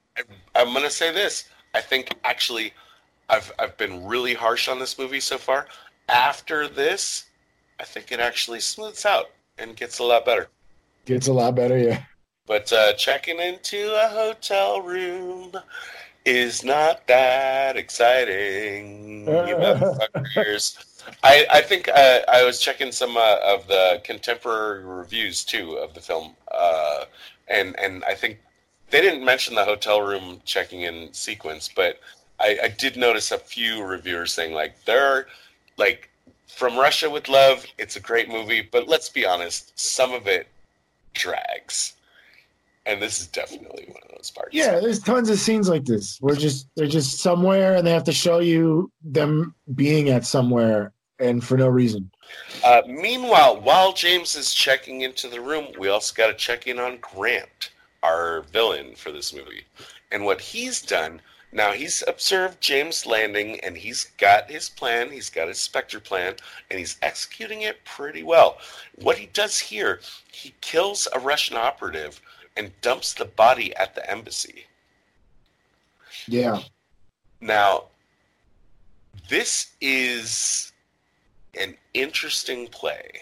I'm gonna say this. I think actually, I've I've been really harsh on this movie so far. After this, I think it actually smooths out and gets a lot better. Gets a lot better, yeah. But uh, checking into a hotel room is not that exciting. You motherfuckers. I, I think uh, I was checking some uh, of the contemporary reviews too of the film, uh, and and I think they didn't mention the hotel room checking in sequence, but I, I did notice a few reviewers saying like they're like from Russia with Love, it's a great movie, but let's be honest, some of it drags, and this is definitely one of those parts. Yeah, there's tons of scenes like this. We're just they're just somewhere and they have to show you them being at somewhere and for no reason. Uh, meanwhile, while James is checking into the room, we also got to check in on Grant, our villain for this movie. And what he's done now, he's observed James landing and he's got his plan, he's got his Spectre plan, and he's executing it pretty well. What he does here, he kills a Russian operative and dumps the body at the embassy. Yeah. Now, this is an interesting play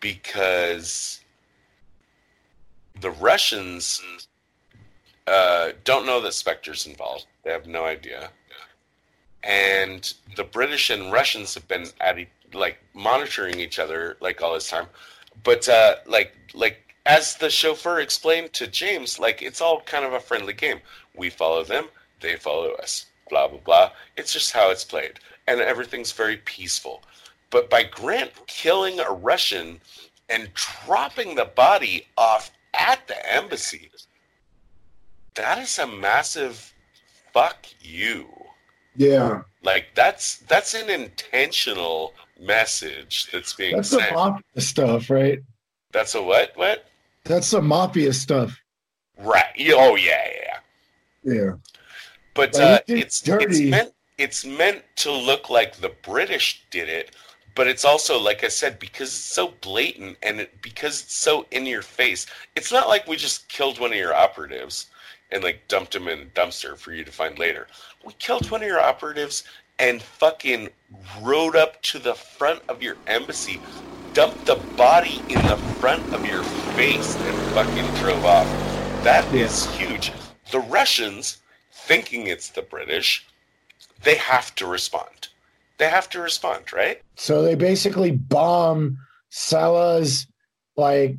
because the Russians uh, don't know that Spectre's involved. They have no idea. And the British and Russians have been at like monitoring each other like all this time. But uh, like like as the chauffeur explained to James, like it's all kind of a friendly game. We follow them, they follow us. Blah blah blah. It's just how it's played, and everything's very peaceful. But by Grant killing a Russian and dropping the body off at the embassy, that is a massive fuck you. Yeah. Like that's that's an intentional message that's being That's the sent. mafia stuff, right? That's a what? What? That's some mafia stuff. Right. Oh yeah, yeah. yeah. Yeah. But uh, it's it's it's dirty. meant it's meant to look like the British did it, but it's also like I said because it's so blatant and it, because it's so in your face. It's not like we just killed one of your operatives and like dumped him in a dumpster for you to find later. We killed one of your operatives and fucking rode up to the front of your embassy, dumped the body in the front of your face, and fucking drove off. That is huge. The Russians, thinking it's the British, they have to respond. They have to respond, right? So they basically bomb Salah's like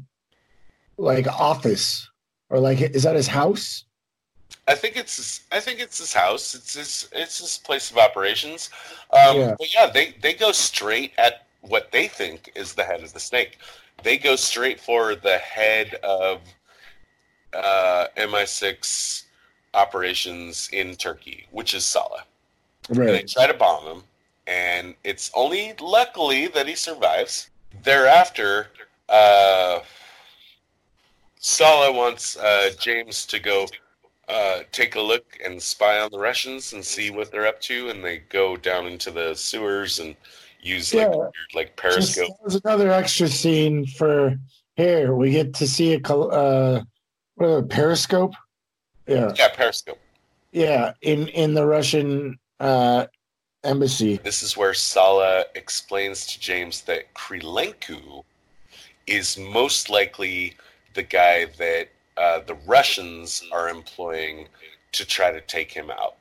like office or like is that his house? I think it's his, I think it's his house. It's his it's his place of operations. Um, Yeah. But yeah, they they go straight at what they think is the head of the snake. They go straight for the head of uh, MI6 operations in Turkey, which is Saleh. And They try to bomb him, and it's only luckily that he survives. Thereafter, uh, Sala wants uh, James to go uh, take a look and spy on the Russians and see what they're up to, and they go down into the sewers and use like Yeah. like Just, periscope. there's another extra scene for here. We get to see a uh, what they, periscope. Yeah, Yeah, periscope. yeah. In in the Russian uh, embassy. This is where Sala explains to James that Krilencu is most likely the guy that uh, the Russians are employing to try to take him out.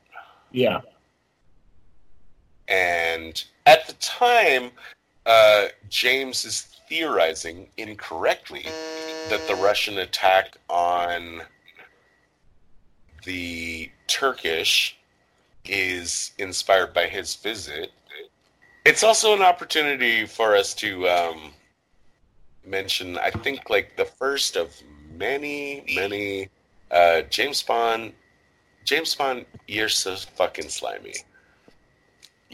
Yeah, And at the time, uh, James is theorizing incorrectly that the Russian attack on the Turkish is inspired by his visit. It's also an opportunity for us to um, mention, I think, like the first of many, many uh, James Bond. James Bond, you're so fucking slimy.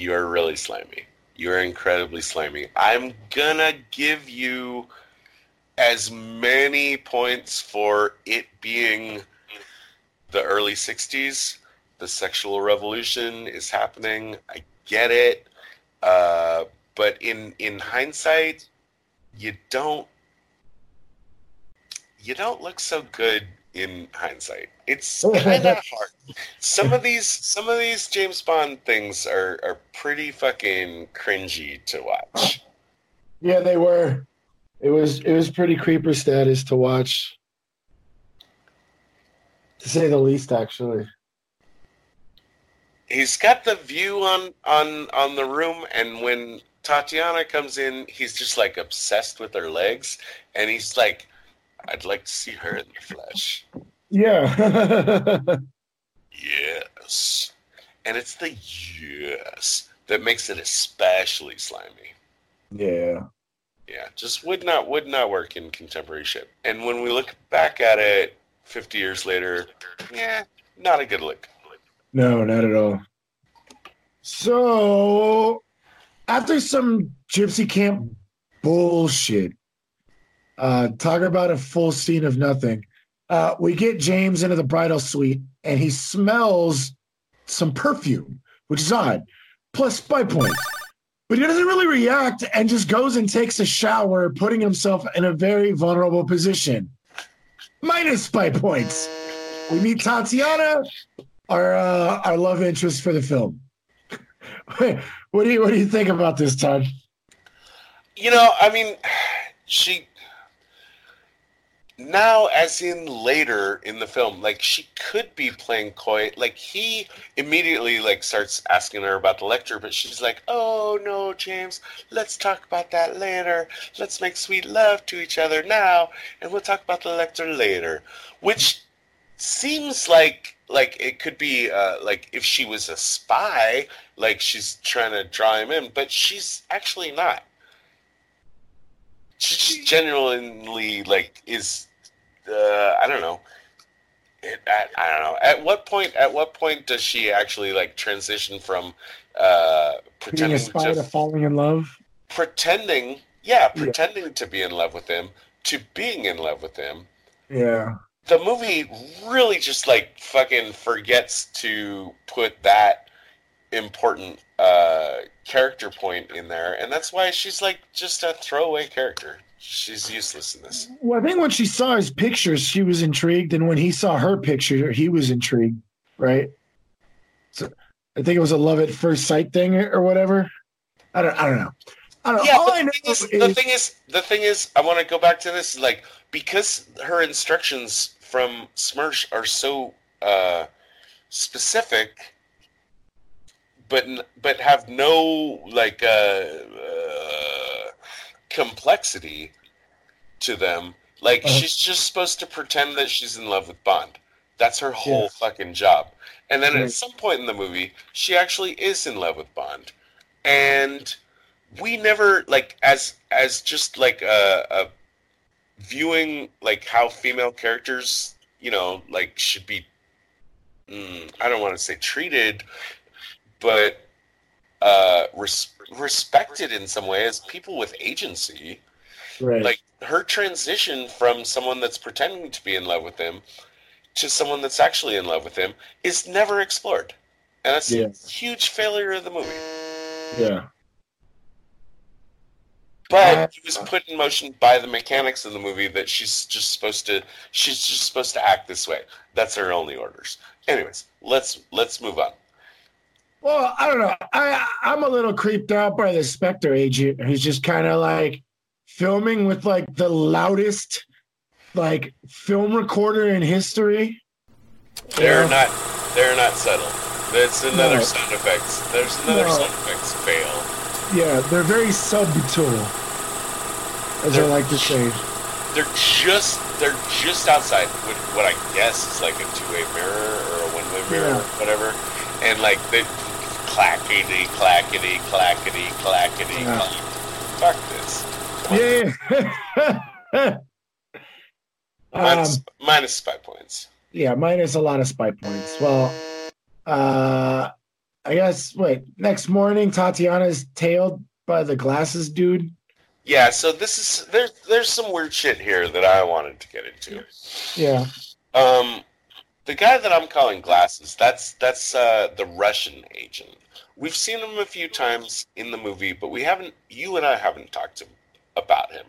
You are really slimy. You are incredibly slimy. I'm gonna give you as many points for it being the early 60s. The sexual revolution is happening. I get it. Uh, but in in hindsight, you don't you don't look so good in hindsight. It's kind of hard. Some of these some of these James Bond things are are pretty fucking cringy to watch. yeah. They were. It was it was pretty creeper status to watch, to say the least. Actually, He's got the view on on on the room and when Tatiana comes in, he's just like obsessed with her legs and he's like I'd like to see her in the flesh. Yeah. Yes. And it's the yes that makes it especially slimy. yeah. Yeah, just would not would not work in contemporary shit. And when we look back at it 50 years later, yeah, not a good look. No, not at all. So, after some gypsy camp bullshit, uh, talk about a full scene of nothing. Uh, we get James into the bridal suite, and he smells some perfume, which is odd. Plus spy points, but he doesn't really react and just goes and takes a shower, putting himself in a very vulnerable position. Minus spy points. We meet Tatiana, our uh, our love interest for the film. what do you what do you think about this, Todd? You know, I mean, she now as in later in the film like she could be playing coy like he immediately like starts asking her about the Lektor but she's like oh no james let's talk about that later. Let's make sweet love to each other now and we'll talk about the Lektor later. Which seems like like it could be uh, like if she was a spy like she's trying to draw him in but she's actually not. She just genuinely like is uh, I don't know. It, I, I don't know. At what point? At what point does she actually like transition from uh, pretending to to falling in love. pretending, yeah, pretending to be in love with him to being in love with him? Yeah. The movie really just like fucking forgets to put that important uh, character point in there, and that's why she's like just a throwaway character. She's useless in this. Well, I think when she saw his pictures, she was intrigued, and when he saw her picture, he was intrigued, right? So I think it was a love at first sight thing or whatever. I don't. I don't know. I don't. Yeah, all I know the thing, is, is, the thing is, the thing is, I want to go back to this. Like, because her instructions from Smersh are so uh, specific, but but have no like uh, uh, complexity to them. Like Uh-huh. she's just supposed to pretend that she's in love with Bond. That's her whole Yeah. fucking job. And then Right. at some point in the movie, she actually is in love with Bond, and we never like as as just like a, a viewing like how female characters you know like should be. Mm, I don't want to say treated, but uh, res- respected in some way as people with agency Right. like her transition from someone that's pretending to be in love with him to someone that's actually in love with him is never explored and that's Yeah. a huge failure of the movie yeah. but Uh, it was put in motion by the mechanics of the movie that she's just supposed to she's just supposed to act this way that's her only orders anyways let's let's move on Well, I don't know. I I'm a little creeped out by the Spectre agent who's just kind of like filming with like the loudest like film recorder in history. they're Yeah. not they're not subtle that's another No. sound effects there's another No. sound effects fail Yeah, they're very subtle, as I like to say. they're just they're just outside what, what I guess is like a two-way mirror or a one-way mirror, Yeah. whatever, and like they clackety clackety clackety clackety. Yeah. Fuck this. Yeah. um, Minus, minus five points. yeah, minus a lot of spy points. Well, uh, I guess wait. Next morning, Tatiana's tailed by the glasses dude. Yeah, so this is there's there's some weird shit here that I wanted to get into. Yeah, Um, the guy that I'm calling glasses, that's that's uh, the Russian agent. We've seen him a few times in the movie, but we haven't. You and I haven't talked to about him.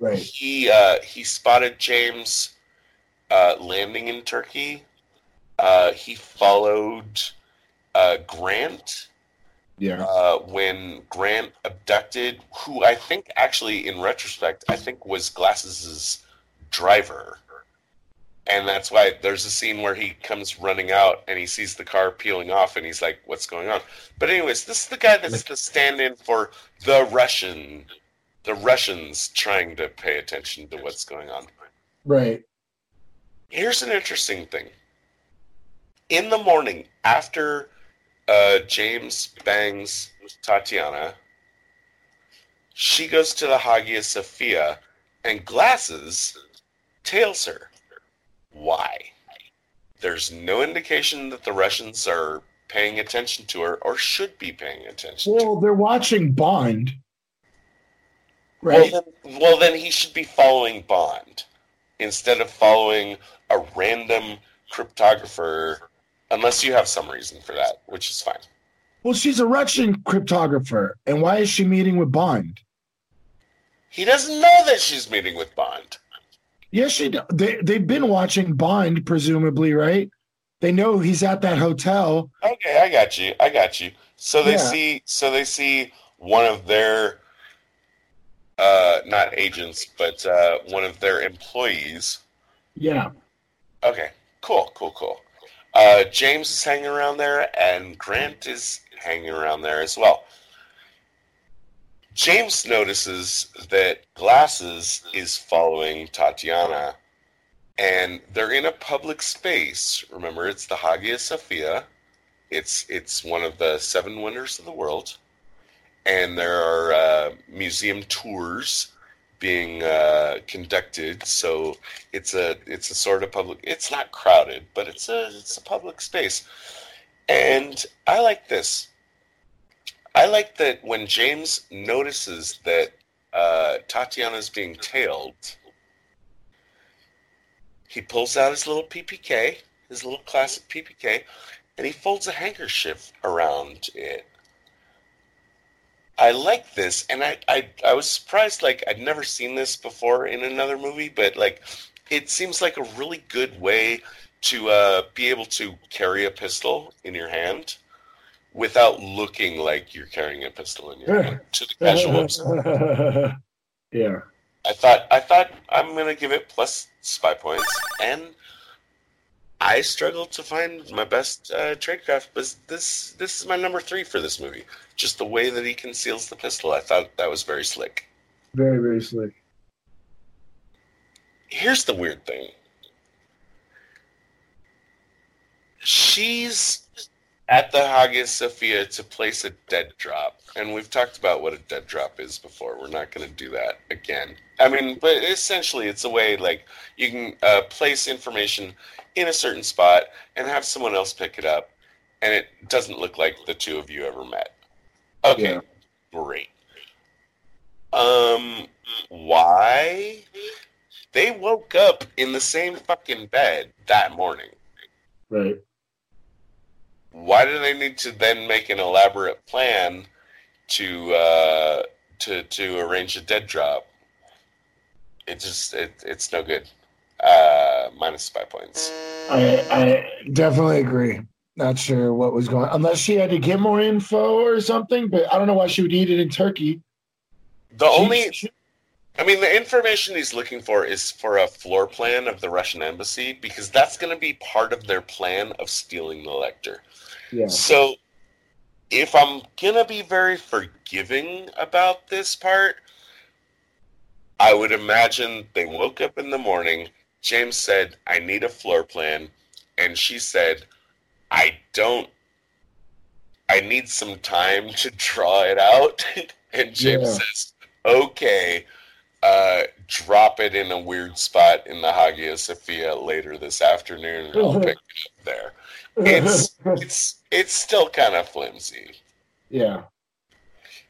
right. He uh, he spotted James uh, landing in Turkey. Uh, he followed uh, Grant Yeah, uh, when Grant abducted, who I think actually, in retrospect, I think was Glasses' driver. And that's why there's a scene where he comes running out and he sees the car peeling off and he's like, what's going on? But, anyways, this is the guy that's the stand in for the Russian, the Russians trying to pay attention to what's going on. right. Here's an interesting thing. In the morning, after uh, James bangs Tatiana, she goes to the Hagia Sophia, and Glasses tails her. Why? There's no indication that the Russians are paying attention to her or should be paying attention. Well, they're watching Bond, Well right? then, well, then he should be following Bond instead of following a random cryptographer, unless you have some reason for that, which is fine. Well, she's a Russian cryptographer, and why is she meeting with Bond? He doesn't know that she's meeting with Bond. Yes, she. They they've been watching Bond, presumably, right? They know he's at that hotel. Okay, I got you. I got you. So they Yeah. see. So they see one of their, uh, not agents, but uh, one of their employees. Yeah, Okay, cool, cool, cool. Uh, James is hanging around there, and Grant is hanging around there as well. James notices that Glasses is following Tatiana, and they're in a public space. Remember, it's the Hagia Sophia. It's it's one of the seven wonders of the world, and there are uh, museum tours being uh, conducted. So it's a it's a sort of public. It's not crowded, but it's a it's a public space, and I like this. I like that when James notices that uh, Tatiana's being tailed, he pulls out his little PPK, his little classic PPK, and he folds a handkerchief around it. I like this, and I, I I was surprised. Like I'd never seen this before in another movie, but like it seems like a really good way to uh, be able to carry a pistol in your hand without looking like you're carrying a pistol in your hand to the casual observer. yeah. I thought I thought I'm gonna give it plus spy points, and I struggled to find my best uh, tradecraft. But this this is my number three for this movie. Just the way that he conceals the pistol, I thought that was very slick. Very very slick. here's the weird thing. She's at the Hagia Sophia to place a dead drop, and we've talked about what a dead drop is before. We're not going to do that again. I mean, but essentially, it's a way like you can uh, place information in a certain spot and have someone else pick it up, and it doesn't look like the two of you ever met. Okay, Yeah. great. Um, why? They woke up in the same fucking bed that morning. Right. Why do they need to then make an elaborate plan to uh, to to arrange a dead drop? It just it, it's no good. Uh, minus five points. I I definitely agree. Not sure what was going unless she had to get more info or something, but I don't know why she would need it in Turkey. The She- only she- I mean, the information he's looking for is for a floor plan of the Russian embassy because that's going to be part of their plan of stealing the Lektor. yeah. So, if I'm going to be very forgiving about this part, I would imagine they woke up in the morning. James said, I need a floor plan. And she said, I don't, I need some time to draw it out. and James Yeah. says, okay, uh, drop it in a weird spot in the Hagia Sophia later this afternoon and I'll pick it up there. It's, it's, it's still kind of flimsy. yeah.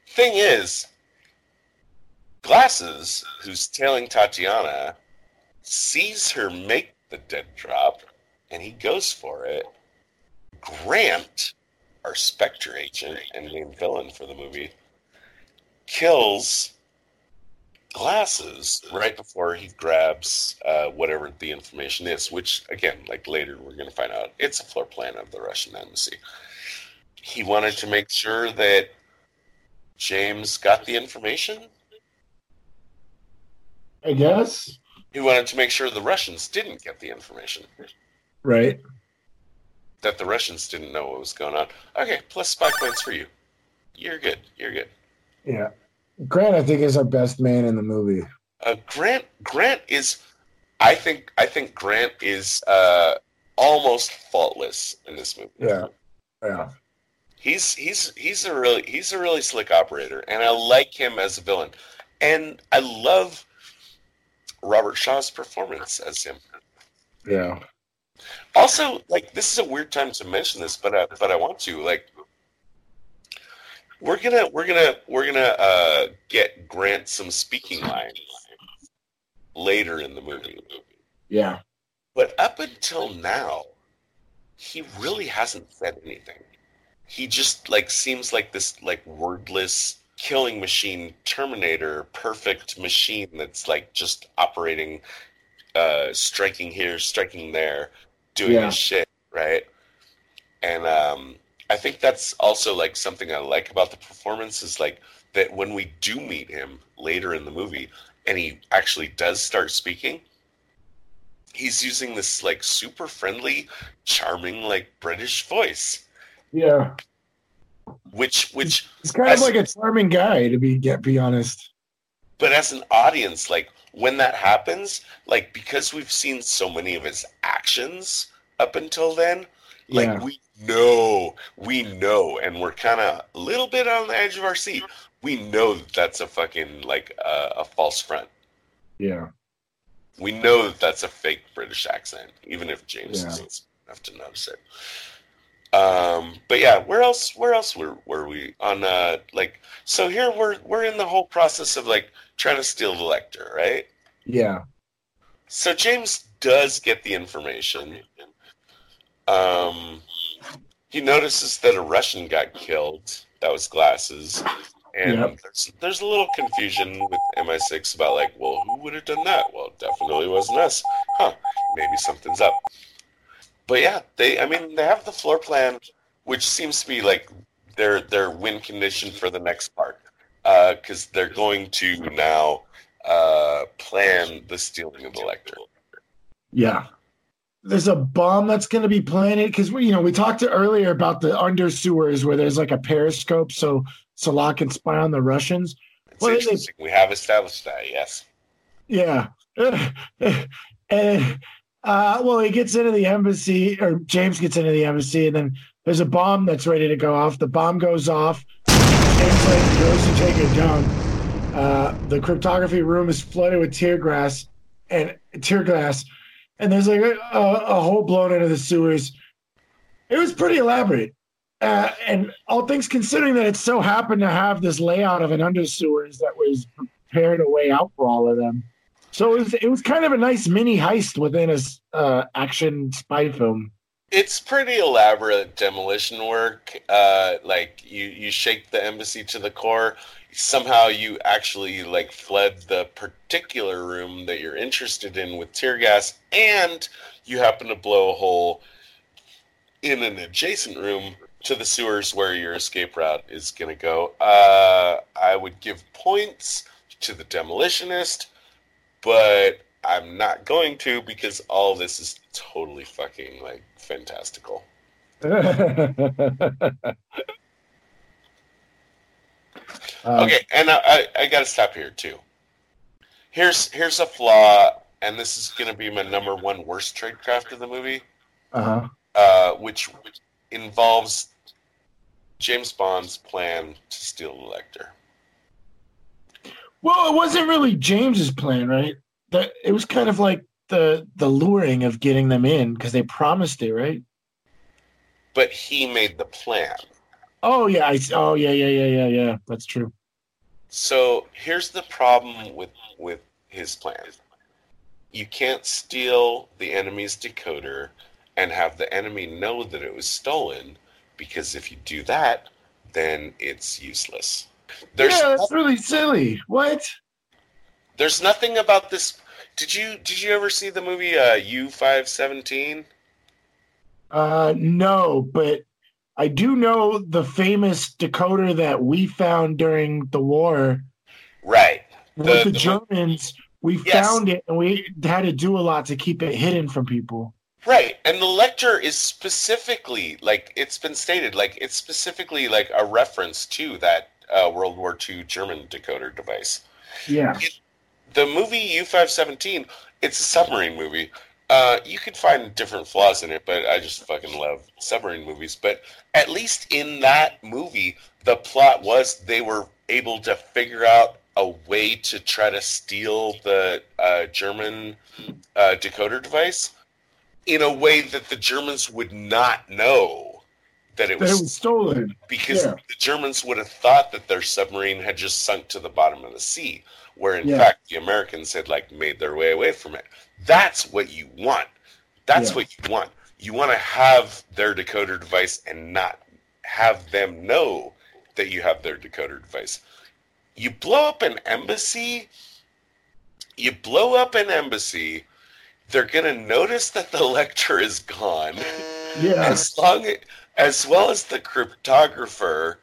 Thing is, Glasses, who's tailing Tatiana, sees her make the dead drop, and he goes for it. Grant, our Spectre agent and main villain for the movie, kills Glasses right before he grabs uh, whatever the information is, which, again, like later we're going to find out, it's a floor plan of the Russian embassy. He wanted to make sure that James got the information. I guess. He wanted to make sure the Russians didn't get the information. Right. That the Russians didn't know what was going on. Okay, plus five points for you. You're good. You're good. Yeah. Grant, I think, is our best man in the movie. Uh, Grant Grant is, I think I think Grant is uh, almost faultless in this movie. Yeah. Yeah. He's he's he's a really he's a really slick operator, and I like him as a villain, and I love Robert Shaw's performance as him. Yeah. Also, like this is a weird time to mention this, but I, but I want to like we're gonna we're gonna we're gonna uh, get Grant some speaking lines later in the movie, Yeah. but up until now, he really hasn't said anything. He just like seems like this like wordless killing machine Terminator, perfect machine that's like just operating, uh, striking here, striking there, doing Yeah. his shit, I think that's also like something I like about the performance is like that when we do meet him later in the movie and he actually does start speaking, he's using this like super friendly, charming like British voice, Yeah. which which He's kind As- of like a charming guy, to be get be honest. but as an audience like when that happens like because we've seen so many of his actions up until then like Yeah. we know we know and we're kind of a little bit on the edge of our seat we know that that's a fucking like uh, a false front Yeah. we know that that's a fake british accent even if james Yeah. isn't enough to notice it um but yeah where else where else were, were we on uh like so here we're we're in the whole process of like trying to steal the Lektor right Yeah. so James does get the information. Um, he notices that a Russian got killed. That was Glasses. And Yep. there's, there's a little confusion with MI6 about, like, well, who would have done that? Well, it definitely wasn't us. Huh, maybe something's up. But yeah, they, I mean, they have the floor plan, which seems to be like their, their win condition for the next part. Because they're going to now uh, plan the stealing of the Lektor. Yeah. There's a bomb that's going to be planted because we, you know, we talked earlier about the under sewers where there's like a periscope, so Salah can spy on the Russians. Well, they- We have established that, yes. Yeah. and uh, well, he gets into the embassy, or James gets into the embassy, and then there's a bomb that's ready to go off. The bomb goes off. James like goes to take a dump. Uh, the cryptography room is flooded with tear gas and tear gas, and there's like a, a, hole blown into the sewers. It was pretty elaborate. Uh, and all things considering that it so happened to have this layout of an under sewers that was prepared a way out for all of them. So it was, it was kind of a nice mini heist within a uh, action spy film. It's pretty elaborate demolition work. Uh, like you, you shake the embassy to the core. Somehow you actually like fled the particular room that you're interested in with tear gas, and you happen to blow a hole in an adjacent room to the sewers where your escape route is going to go. Uh, I would give points to the demolitionist, but I'm not going to because all this is totally fucking like fantastical. Uh, Okay, and I, I, I got to stop here too. Here's here's a flaw, and this is going to be my number one worst tradecraft of the movie, Uh-huh. uh, which involves James Bond's plan to steal the Lektor. Well, it wasn't really James's plan, right? That it was kind of like the the luring of getting them in because they promised it, right? But he made the plan. Oh yeah, I oh yeah yeah yeah yeah yeah. That's true. So here's the problem with with his plan. You can't steal the enemy's decoder and have the enemy know that it was stolen because if you do that, then it's useless. There's yeah, that's really silly. What? there's nothing about this. Did you did you ever see the movie uh, U five seventeen? Uh, no, but I do know the famous decoder that we found during the war Right. with The- the, the- Germans. We Yes. found it and we had to do a lot to keep it hidden from people. Right, and the Lektor is specifically like it's been stated, like it's specifically like a reference to that uh, World War II German decoder device. Yeah. The movie U five seventeen, it's a submarine movie. Uh, you could find different flaws in it, but I just fucking love submarine movies. But at least in that movie, the plot was they were able to figure out a way to try to steal the uh, German uh, decoder device in a way that the Germans would not know that it That it was was stolen. because Yeah. the Germans would have thought that their submarine had just sunk to the bottom of the sea, where in Yeah. fact the Americans had like made their way away from it. That's what you want. That's Yeah. what you want. You want to have their decoder device and not have them know that you have their decoder device. You blow up an embassy. You blow up an embassy. They're gonna notice that the Lektor is gone Yeah. as long as well as the cryptographer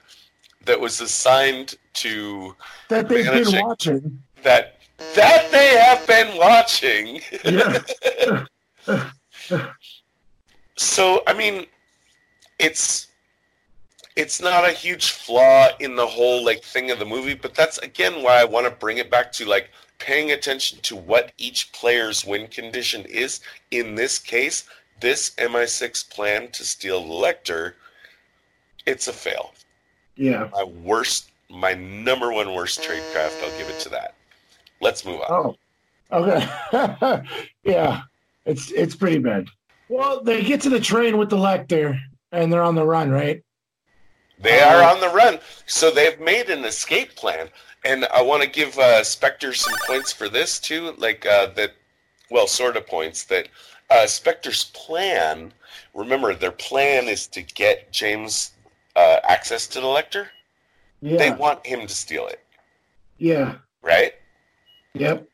that was assigned to That they've been watching. that that they have been watching. Yeah. So I mean, it's it's not a huge flaw in the whole like thing of the movie, but that's again why I want to bring it back to like paying attention to what each player's win condition is. In this case, this MI6 plan to steal the Lektor, it's a fail. Yeah. My worst, my number one worst trade craft, I'll give it to that. Let's move on. Oh. Okay. yeah. It's it's pretty bad. Well, they get to the train with the Lektor and they're on the run, right? They are on the run, so they've made an escape plan, and I want to give uh, Spectre some points for this too. Like uh, that, well, sort of points that uh, Spectre's plan. Remember, their plan is to get James uh, access to the Lektor. Yeah. They want him to steal it, yeah. right? Yep.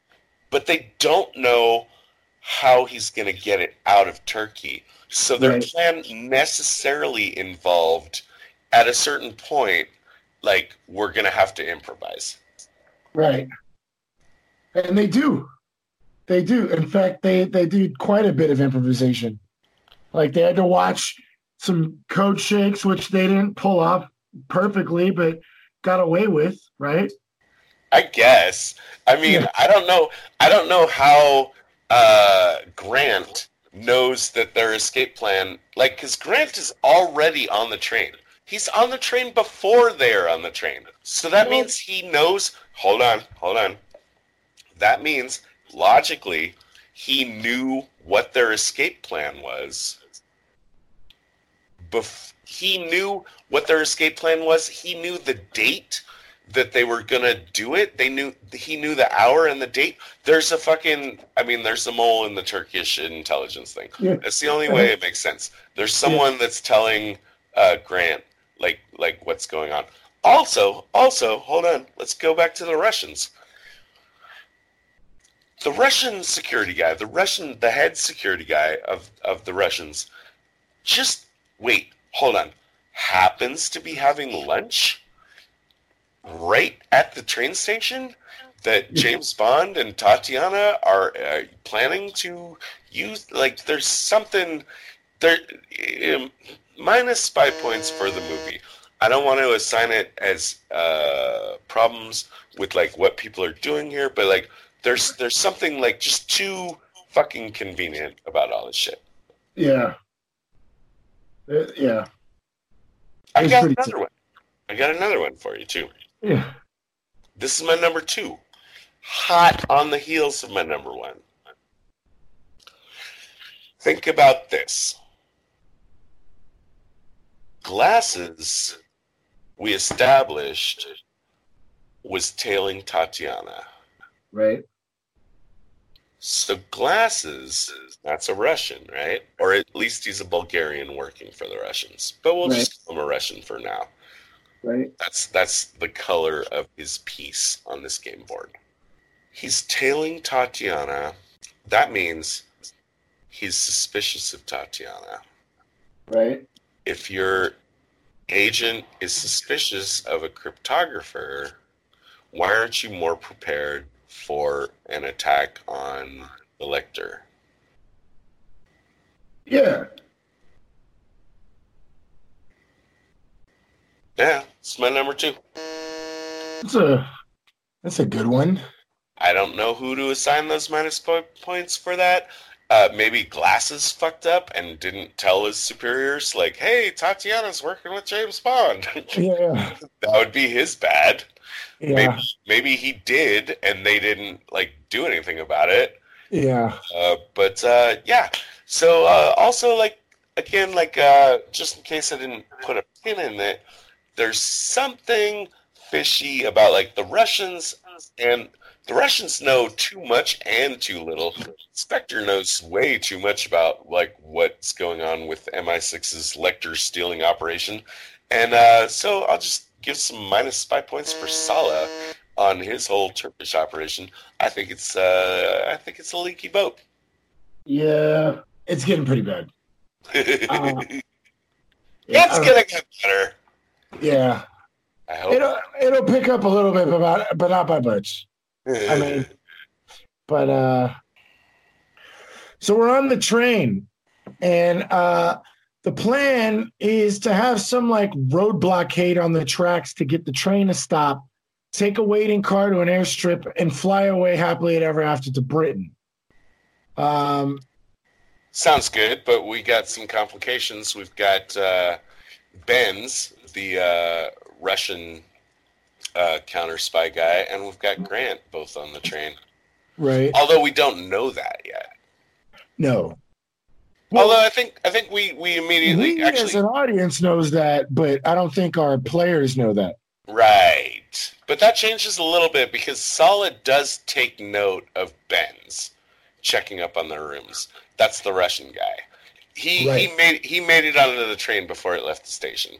But they don't know how he's going to get it out of Turkey. So their Right. plan necessarily involved, at a certain point, like we're going to have to improvise. Right. And they do. They do. In fact, they they do quite a bit of improvisation. Like they had to watch some code shakes, which they didn't pull off perfectly, but got away with, right? I guess. I mean, Yeah. I don't know. I don't know how uh, Grant knows that their escape plan. Like, because Grant is already on the train. He's on the train before they're on the train. So that Well- means he knows. Hold on, hold on. That means logically, he knew what their escape plan was. Bef- he knew what their escape plan was. He knew the date that they were gonna do it. They knew he knew the hour and the date. There's a fucking I mean, there's a mole in the Turkish intelligence thing. Yeah. That's the only way it makes sense. There's someone that's telling uh, Grant like like what's going on. Also, also, hold on. Let's go back to the Russians. The Russian security guy, the Russian, the head security guy of of the Russians, just wait, hold on, happens to be having lunch right at the train station that James Bond and Tatiana are uh, planning to use. Like, there's something there. Um, minus spy points for the movie. I don't want to assign it as uh, problems with like what people are doing here, but like there's there's something like just too fucking convenient about all this shit. Yeah. Uh, yeah. I got another one. I got another one for you too. Yeah. This is my number two. Hot on the heels of my number one. Think about this. Glasses, we established, was tailing Tatiana. Right. So Glasses, that's a Russian, right? Or at least he's a Bulgarian working for the Russians. But we'll just call him a Russian for now. Right. That's that's the color of his piece on this game board. He's tailing Tatiana. That means he's suspicious of Tatiana. Right. If your agent is suspicious of a cryptographer, why aren't you more prepared for an attack on the Lektor? Yeah. Yeah, it's my number two. That's a that's a good one. I don't know who to assign those minus po- points for that. Uh, maybe Glasses fucked up and didn't tell his superiors, like, "Hey, Tatiana's working with James Bond." Yeah. that would be his bad. Yeah. Maybe maybe he did, and they didn't like do anything about it. Yeah. Uh, but uh, yeah. So uh, also like again like uh, just in case I didn't put a pin in it, there's something fishy about like the Russians and the Russians know too much and too little. Spectre knows way too much about like what's going on with MI6's Lektor stealing operation, and uh, so I'll just give some minus spy points for Sala on his whole Turkish operation. I think it's uh, I think it's a leaky boat. Yeah. It's getting pretty bad. Uh, Yeah, it's gonna get better. Yeah. I hope. It'll it'll pick up a little bit, but not, but not by much. I mean, but uh, so we're on the train, and uh, the plan is to have some like road blockade on the tracks to get the train to stop, take a waiting car to an airstrip, and fly away happily ever after to Britain. Um, Sounds good, but we got some complications. We've got uh, Benz, the uh, Russian uh, counter spy guy, and we've got Grant both on the train. right? Although we don't know that yet. No. Although I think I think we we immediately we as an audience knows that, but I don't think our players know that. right, but that changes a little bit because Sala does take note of Benz checking up on their rooms. That's the Russian guy. He he made he made it onto the train before it left the station,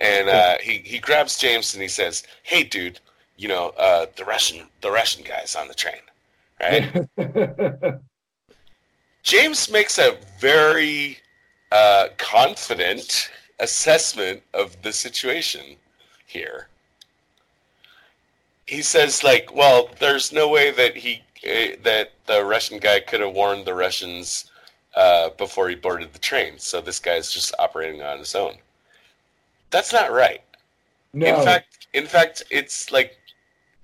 and uh, he he grabs James and he says, "Hey, dude, you know uh, the Russian the Russian guy's on the train, right?" James makes a very uh, confident assessment of the situation here. He says, like, well, there's no way that he uh, that the Russian guy could have warned the Russians uh, before he boarded the train. So this guy's just operating on his own. That's not right. no. In fact, in fact, it's like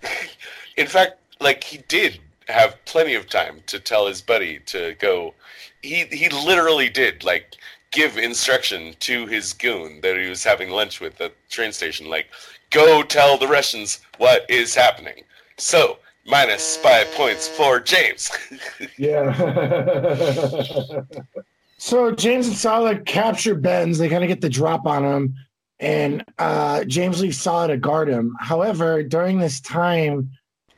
In fact, like he did have plenty of time to tell his buddy to go. He he literally did like give instruction to his goon that he was having lunch with at the train station, like, go tell the Russians what is happening. So minus five points for James. Yeah. so James and Sala capture Benz. They kind of get the drop on him, and uh, James leaves Sala to guard him. However, during this time,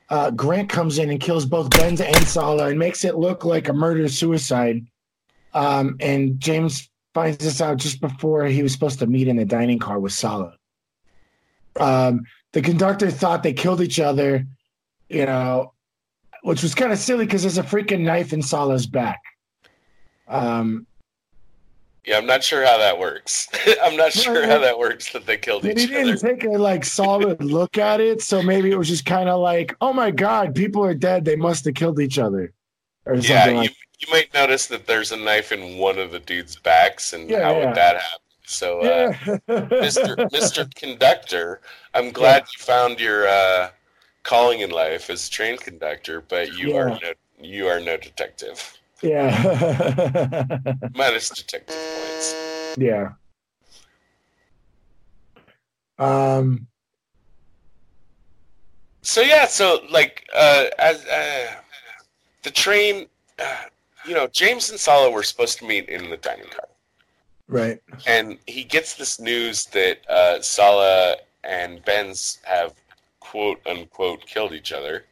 uh, Grant comes in and kills both Benz and Sala and makes it look like a murder suicide. Um, and James finds this out just before he was supposed to meet in the dining car with Sala. Um, the conductor thought they killed each other, you know, which was kind of silly because there's a freaking knife in Sala's back. Um, yeah, I'm not sure how that works. I'm not sure how that works that they killed each other. didn't take a like solid look at it, so maybe it was just kind of like, oh my god, people are dead. They must have killed each other, or something Yeah, you, like. you might notice that there's a knife in one of the dude's backs, and Yeah, how yeah. would that happen? So, uh, Yeah, Mr. Mr. Conductor, I'm glad you found your uh, calling in life as a train conductor, but you are no you are no detective. Yeah, Minus detective points. yeah. Um, So yeah, so like uh, as uh, the train, uh, you know, James and Sala were supposed to meet in the dining car. right. and he gets this news that uh, Sala and Benz have quote unquote killed each other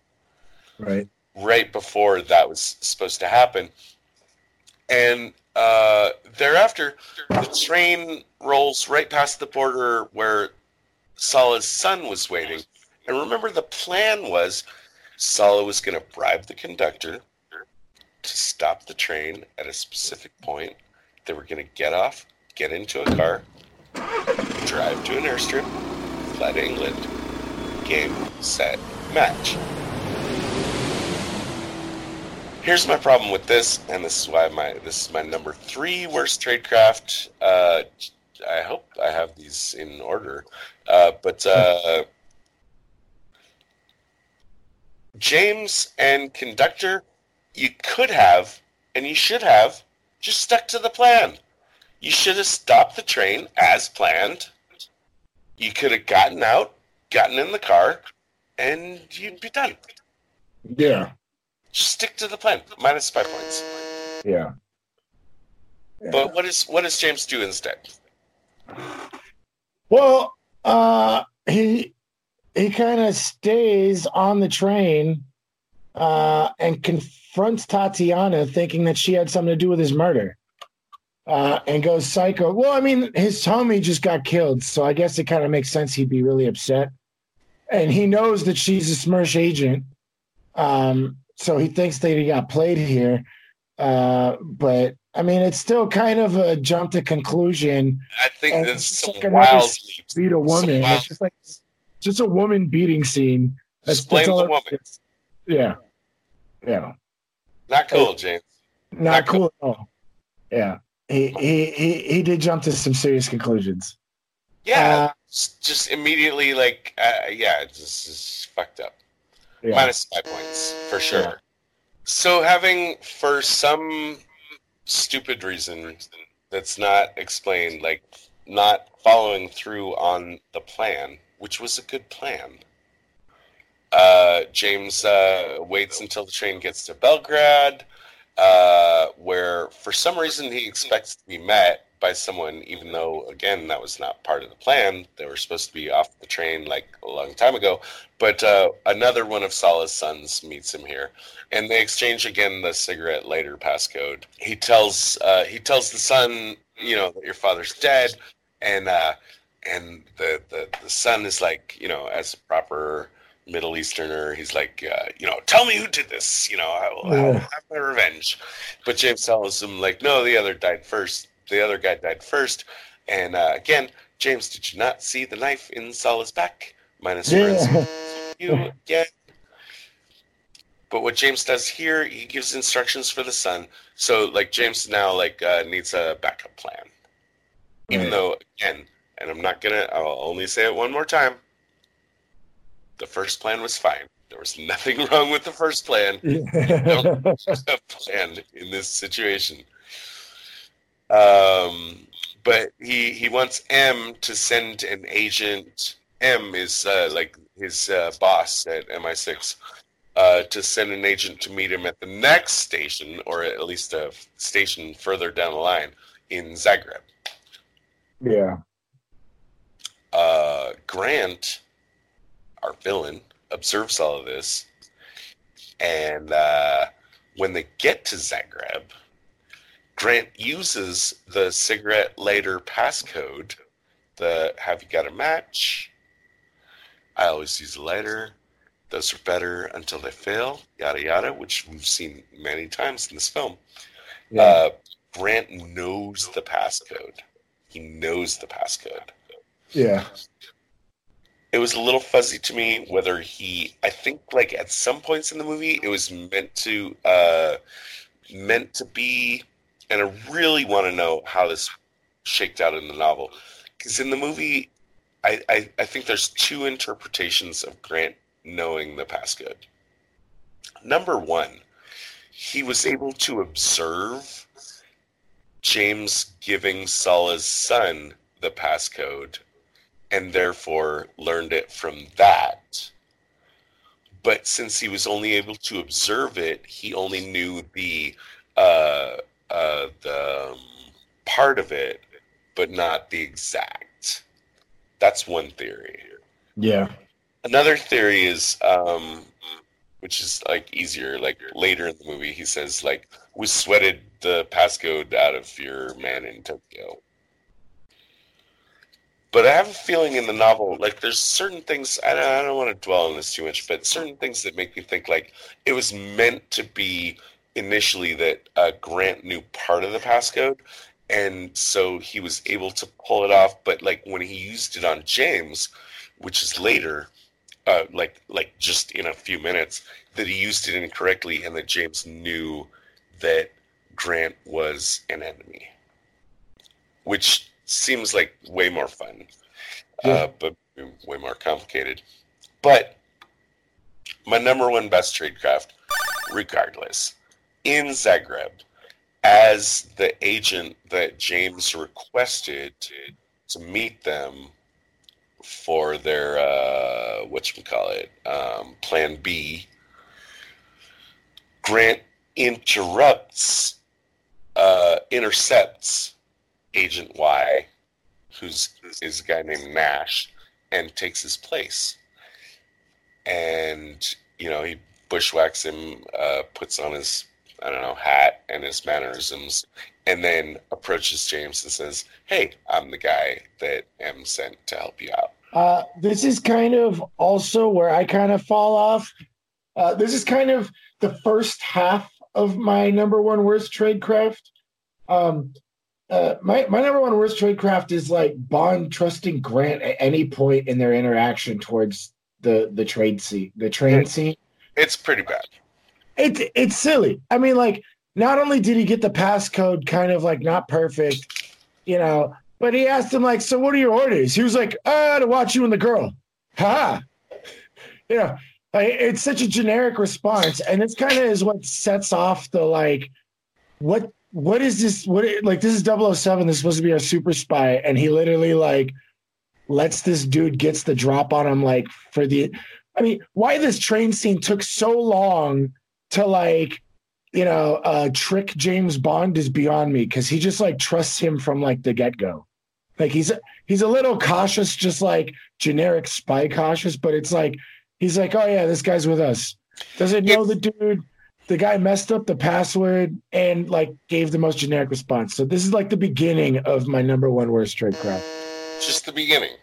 Right. Right before that was supposed to happen. And uh, thereafter, the train rolls right past the border where Sala's son was waiting. And remember, the plan was Sala was going to bribe the conductor to stop the train at a specific point. They were going to get off, get into a car, drive to an airstrip, fly to England, game, set, match. Here's my problem with this, and this is why my this is my number three worst tradecraft. Uh, I hope I have these in order, uh, but uh, James and conductor, you could have and you should have just stuck to the plan. You should have stopped the train as planned. You could have gotten out, gotten in the car, and you'd be done. Yeah. Just stick to the plan. Minus five points. Yeah. But what is what does James do instead? Well, uh, he he kind of stays on the train uh, and confronts Tatiana, thinking that she had something to do with his murder, uh, and goes psycho. Well, I mean, his homie just got killed, so I guess it kind of makes sense he'd be really upset. And he knows that she's a Smersh agent, um, so he thinks that he got played here. Uh, but I mean, it's still kind of a jump to conclusion I think it's some like wild beat a woman. It's just like just a woman beating scene. That's, that's the woman. is. Yeah. Yeah. Not cool, James. Not, Not cool at all. Yeah. He, he he he did jump to some serious conclusions. Yeah, Uh, just, immediately like uh, yeah, it's just, it's fucked up. Yeah. Minus five points for sure. Yeah. So having for some stupid reason that's not explained, like not following through on the plan, which was a good plan. Uh, James uh, waits until the train gets to Belgrade, uh, where for some reason he expects to be met by someone, even though, again, that was not part of the plan. They were supposed to be off the train like a long time ago. But uh, another one of Sala's sons meets him here, and they exchange again the cigarette lighter passcode. He tells uh, he tells the son, you know, that your father's dead, and uh, and the, the the son is like, you know, as a proper Middle Easterner, he's like, uh, you know, tell me who did this. You know, I will, I will have my revenge. But James tells him like, no, the other died first. The other guy died first. And uh, again, James, did you not see the knife in Sala's back? Minus friends Yeah. you again. But what James does here, he gives instructions for the son. So like James now like uh, needs a backup plan. Even Right. though again, and I'm not gonna, I'll only say it one more time. The first plan was fine. There was nothing wrong with the first plan. a plan in this situation. Um, but he he wants M to send an agent. M is uh, like his uh, boss at MI6 uh, to send an agent to meet him at the next station, or at least a station further down the line in Zagreb. yeah. Uh, Grant, our villain, observes all of this, and uh, when they get to Zagreb, Grant uses the cigarette lighter passcode. The "Have you got a match?" I always use a lighter. Those are better until they fail. Yada yada, which we've seen many times in this film. Yeah. Uh, Grant knows the passcode. He knows the passcode. yeah. It was a little fuzzy to me whether he. I think like at some points in the movie, it was meant to uh, meant to be, and I really want to know how this shaked out in the novel, because in the movie, I, I I think there's two interpretations of Grant knowing the passcode. Number one, he was able to observe James giving Sala's son the passcode and therefore learned it from that. But since he was only able to observe it, he only knew the uh, uh, the um, part of it, but not the exact. That's one theory. Yeah. Another theory is, um, which is like easier, like later in the movie, he says like, "We sweated the passcode out of your man in Tokyo." But I have a feeling in the novel, like there's certain things I don't, I don't want to dwell on this too much, but certain things that make me think like it was meant to be initially that uh, Grant knew part of the passcode, and so he was able to pull it off. But like when he used it on James, which is later, uh, like like just in a few minutes, that he used it incorrectly, and that James knew that Grant was an enemy, which seems like way more fun, Yeah. uh, but way more complicated. But my number one best tradecraft, regardless, in Zagreb, as the agent that James requested to meet them for their uh, what you call it um, Plan B. Grant interrupts, uh, intercepts Agent Y, who's is a guy named Nash, and takes his place. And you know he bushwhacks him, uh, puts on his I don't know hat and his mannerisms, and then approaches James and says, "Hey, I'm the guy that M sent to help you out." Uh, this is kind of also where I kind of fall off. Uh, this is kind of the first half of my number one worst tradecraft. Um, uh, my my number one worst tradecraft is like Bond trusting Grant at any point in their interaction towards the the trade scene, the train scene. It's pretty bad. It's it's silly. I mean, like, not only did he get the passcode kind of like not perfect, you know, but he asked him like, "So what are your orders?" He was like, "Ah, to watch you and the girl." Ha! Ha. You know, like, it's such a generic response, and this kind of is what sets off the like, what what is this? What like this is 007. This is supposed to be our super spy, and he literally like lets this dude gets the drop on him like for the. I mean, why this train scene took so long to like you know uh trick james bond is beyond me because he just like trusts him from like the get-go. Like he's he's a little cautious just like generic spy cautious but it's like he's like oh yeah this guy's with us. Doesn't know the dude? The guy messed up the password and like gave the most generic response. So this is like the beginning of my number one worst tradecraft Just the beginning.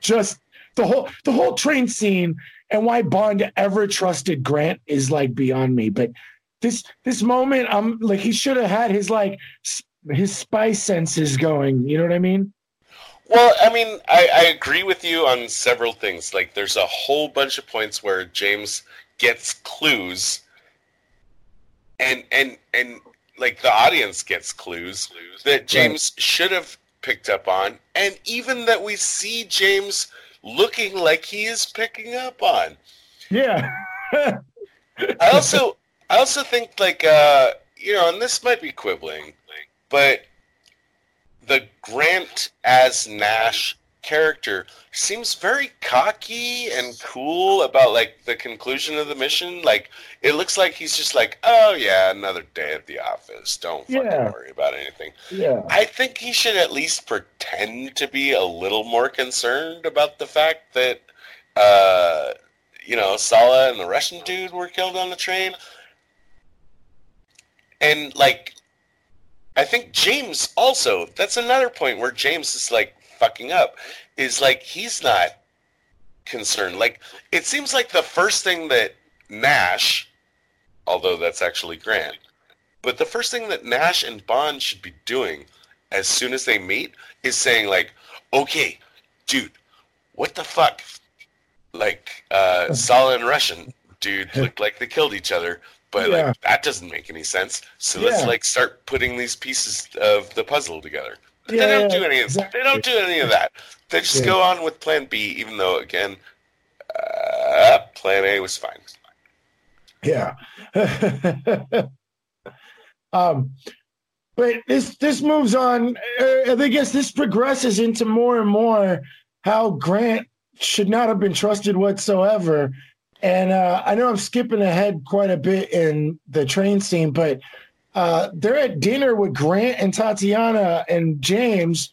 just the whole the whole train scene and why Bond ever trusted Grant is like beyond me. But this this moment, I'm like he should have had his like his spy senses going. You know what I mean? Well, I mean, I, I agree with you on several things. Like, there's a whole bunch of points where James gets clues, and and and like the audience gets clues that James should have picked up on, and even that we see James looking like he is picking up on. Yeah. I also I also think like uh you know, and this might be quibbling, but the Grant as Nash character seems very cocky and cool about like the conclusion of the mission. Like it looks like he's just like, oh yeah, another day at the office. Don't fucking Yeah. worry about anything. yeah. I think he should at least pretend to be a little more concerned about the fact that, uh, you know, Sala and the Russian dude were killed on the train. And, like, I think James also, that's another point where James is, like, fucking up, is, like, he's not concerned. Like, it seems like the first thing that Nash, although that's actually Grant, but the first thing that Nash and Bond should be doing as soon as they meet is saying like, "Okay, dude, what the fuck?" Like, uh, Sala and Russian dude looked like they killed each other, but Yeah. like that doesn't make any sense. So let's like start putting these pieces of the puzzle together. But Yeah, they don't do any of exactly. they don't do any of that. They just Yeah. go on with Plan B, even though again, uh, Plan A was fine. Yeah. um, but this this moves on. Uh, I guess this progresses into more and more how Grant should not have been trusted whatsoever. And uh, I know I'm skipping ahead quite a bit in the train scene, but uh, they're at dinner with Grant and Tatiana and James,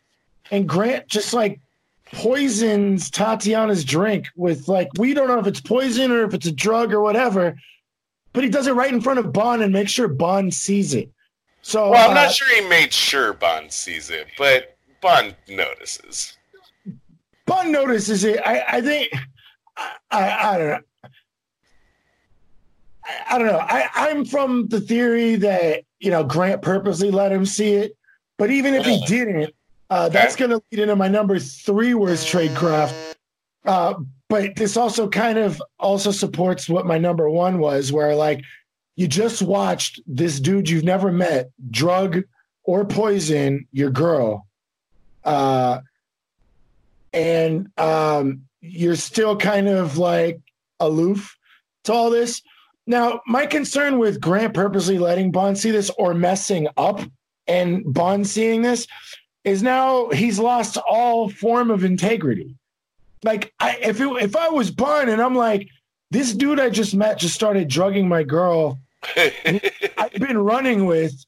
and Grant just like poisons Tatiana's drink with like we don't know if it's poison or if it's a drug or whatever, but he does it right in front of Bond and makes sure Bond sees it. So Well, I'm uh, not sure he made sure Bond sees it, but Bond notices. Bond notices it. I, I think I, I, I don't know. I, I don't know. I, I'm from the theory that you know Grant purposely let him see it, but even if he didn't, uh, that's going to lead into my number three worst tradecraft. Uh, but this also kind of also supports what my number one was, where like you just watched this dude you've never met drug or poison your girl. Uh, and um, you're still kind of like aloof to all this. Now, my concern with Grant purposely letting Bond see this or messing up and Bond seeing this is now he's lost all form of integrity. Like, I, if it, if I was Bond and I'm like, this dude I just met just started drugging my girl I've been running with,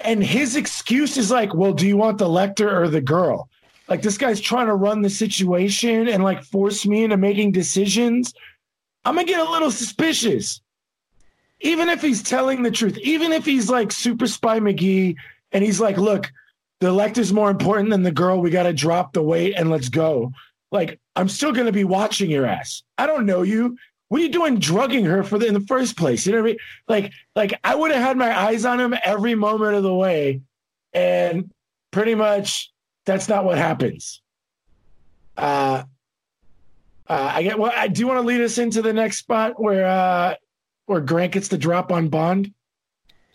and his excuse is like, well, do you want the Lektor or the girl? Like this guy's trying to run the situation and like force me into making decisions. I'm gonna get a little suspicious. Even if he's telling the truth, even if he's like super spy McGee and he's like, look, the Lektor's more important than the girl. We gotta drop the weight and let's go. Like, I'm still gonna be watching your ass. I don't know you. What are you doing drugging her for the, in the first place? You know what I mean? Like, like I would have had my eyes on him every moment of the way, and pretty much that's not what happens. Uh, uh, I get. Well, I do want to lead us into the next spot where uh, where Grant gets the drop on Bond.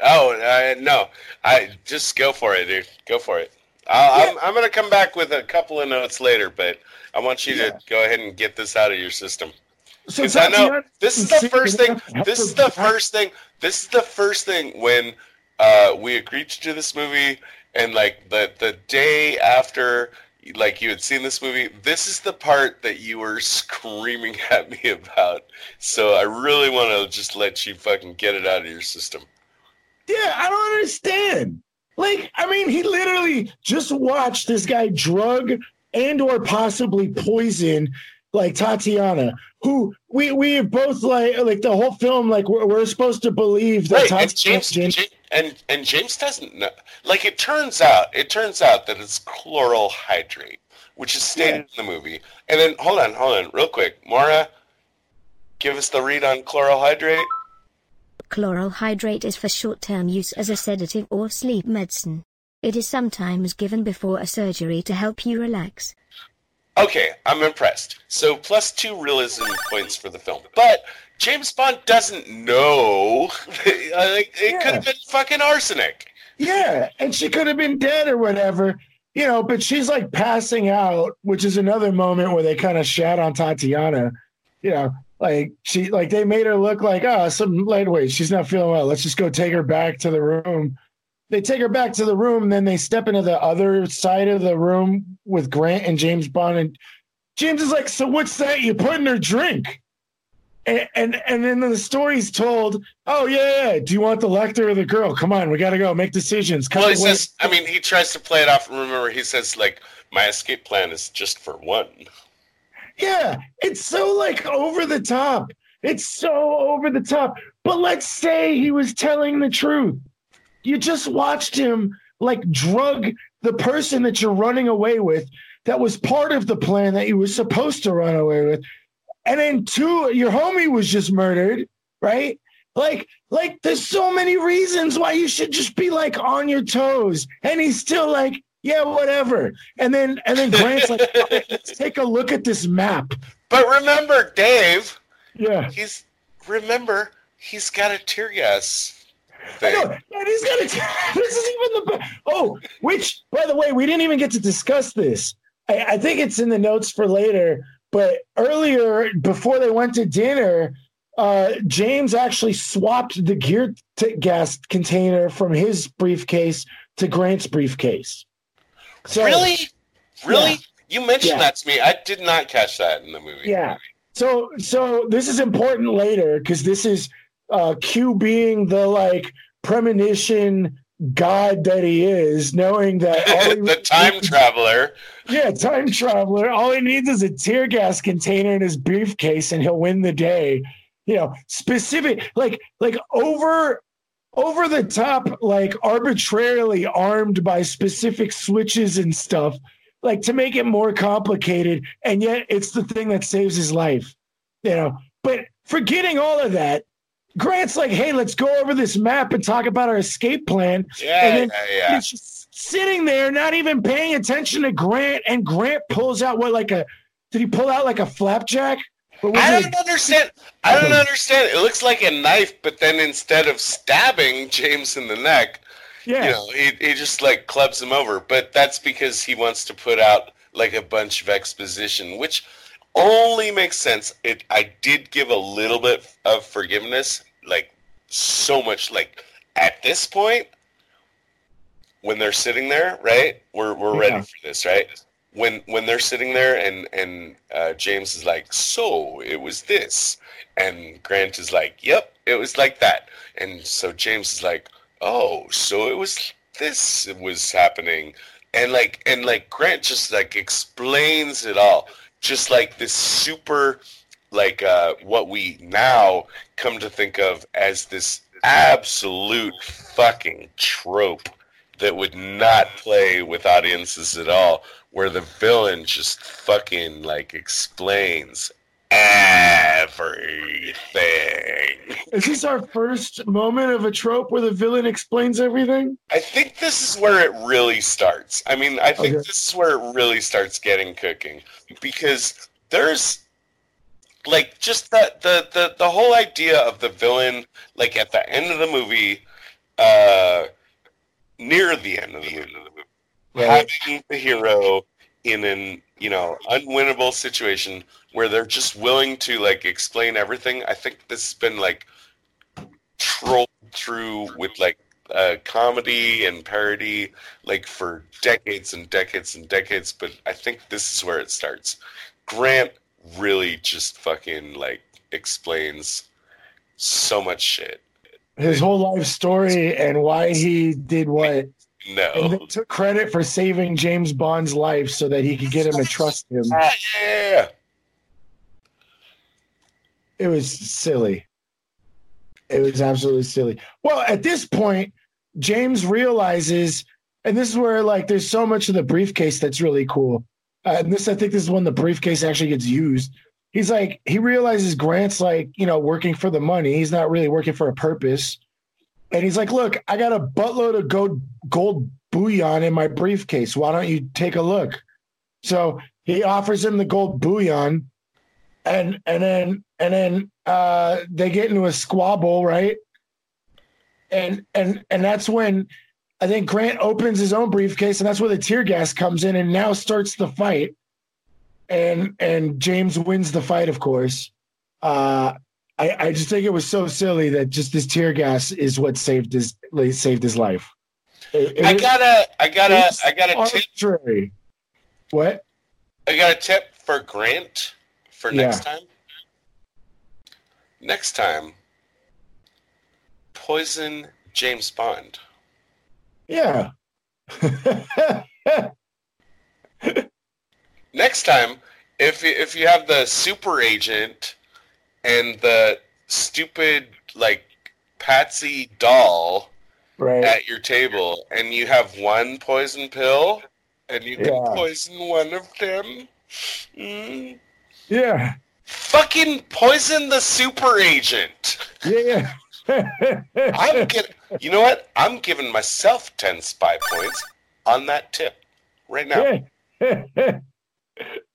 oh uh, no, I just go for it, dude. Go for it. I'll, I'm I'm gonna come back with a couple of notes later, but I want you Yeah. to go ahead and get this out of your system. So Because I know this is the first thing. This is the first thing. This is the first thing when uh, we agreed to do this movie, and like the the day after, like you had seen this movie. This is the part that you were screaming at me about. So I really want to just let you fucking get it out of your system. Yeah, I don't understand. Like, I mean, he literally just watched this guy drug and or possibly poison like Tatiana, who we we have both like like the whole film like we're, we're supposed to believe that Right, Tatiana James, Ja- and and James doesn't know. Like it turns out, it turns out that it's chloral hydrate, which is stated in the movie. And then hold on, hold on, real quick, Mara, give us the read on chloral hydrate. Chloral hydrate is for short-term use as a sedative or sleep medicine. It is sometimes given before a surgery to help you relax. Okay, I'm impressed. So plus two realism points for the film, but James Bond doesn't know. Uh, like, it could have been fucking arsenic. Yeah, and she could have been dead or whatever, you know, but she's like passing out, which is another moment where they kind of shat on Tatiana, you know, Like she like they made her look like oh some lightweight. She's not feeling well. Let's just go take her back to the room. They take her back to the room, and then they step into the other side of the room with Grant and James Bond. And James is like, "So what's that you put in her drink?" And and, and then the story's told. Oh yeah, yeah, do you want the Lektor or the girl? Come on, we got to go make decisions. Cut Well, he says. I mean, he tries to play it off. Remember, he says like, "My escape plan is just for one." Yeah, it's so like over the top. It's so over the top. But let's say he was telling the truth. You just watched him like drug the person that you're running away with that was part of the plan that you were supposed to run away with. And then two, your homie was just murdered, right? Like, like there's so many reasons why you should just be like on your toes. And he's still like, yeah, whatever. And then and then Grant's like, "All right, let's take a look at this map. But remember, Dave. Yeah. He's remember he's got a tear gas I thing. know. And he's gonna this is even the oh, which by the way, we didn't even get to discuss this. I, I think it's in the notes for later, but earlier before they went to dinner, uh, James actually swapped the gear t- gas container from his briefcase to Grant's briefcase. So, really, really. Yeah. You mentioned Yeah. that to me. I did not catch that in the movie. Yeah. So so this is important later because this is uh Q being the like premonition god that he is, knowing that all he the time traveler. yeah, time traveler. All he needs is a tear gas container in his briefcase, and he'll win the day. You know, specific like like over over the top, like arbitrarily armed by specific switches and stuff, like to make it more complicated. And yet, it's the thing that saves his life. You know, but forgetting all of that. Grant's like, hey, let's go over this map and talk about our escape plan. Yeah, And then yeah, yeah. Sitting there, not even paying attention to Grant, and Grant pulls out what like a did he pull out like a flapjack? I don't understand. I don't understand. It looks like a knife, but then instead of stabbing James in the neck, yeah, you know, he, he just like clubs him over. But that's because he wants to put out like a bunch of exposition, which only makes sense. It I did give a little bit of forgiveness, like so much. Like at this point, when they're sitting there, right? We're we're Yeah. ready for this, right? When when they're sitting there and and uh, James is like, so it was this, and Grant is like, yep, it was like that, and so James is like, oh, so it was this was happening, and like and like Grant just like explains it all, just like this super, like uh, what we now come to think of as this absolute fucking trope that would not play with audiences at all, where the villain just fucking like explains everything. is this our first moment of a trope where the villain explains everything? I think this is where it really starts. I mean, I think Okay. this is where it really starts getting cooking because there's like just the, the the the whole idea of the villain like at the end of the movie uh near the end of the movie having the hero in an you know unwinnable situation where they're just willing to like explain everything. I think this has been like trolled through with like uh, comedy and parody like for decades and decades and decades but i think this is where it starts. Grant really just fucking like explains so much shit. His whole life story and why he did what, and no took credit for saving James Bond's life so that he could get him to trust him. yeah It was silly. It was absolutely silly. Well, at this point, James realizes, and this is where like there's so much of the briefcase that's really cool. Uh, and this, I think, this is when the briefcase actually gets used. He's like, he realizes Grant's like, you know, working for the money. He's not really working for a purpose. And he's like, look, I got a buttload of gold, gold bullion in my briefcase. Why don't you take a look? So he offers him the gold bullion and and then and then uh they get into a squabble right and and and that's when i think grant opens his own briefcase and that's where the tear gas comes in and now starts the fight and and james wins the fight of course uh, I, I just think it was so silly that just this tear gas is what saved his saved his life. It- it I gotta, I gotta, it's I gotta tip, arbitrary. What? I got a tip for Grant for Yeah. next time. Next time, poison James Bond. Yeah. Next time, if you- if you have the super agent and the stupid like Patsy doll right. at your table, and you have one poison pill, and you can Yeah. poison one of them. Mm. Yeah. Fucking poison the super agent. Yeah. yeah. I'm get, You know what? I'm giving myself ten spy points on that tip right now. Yeah.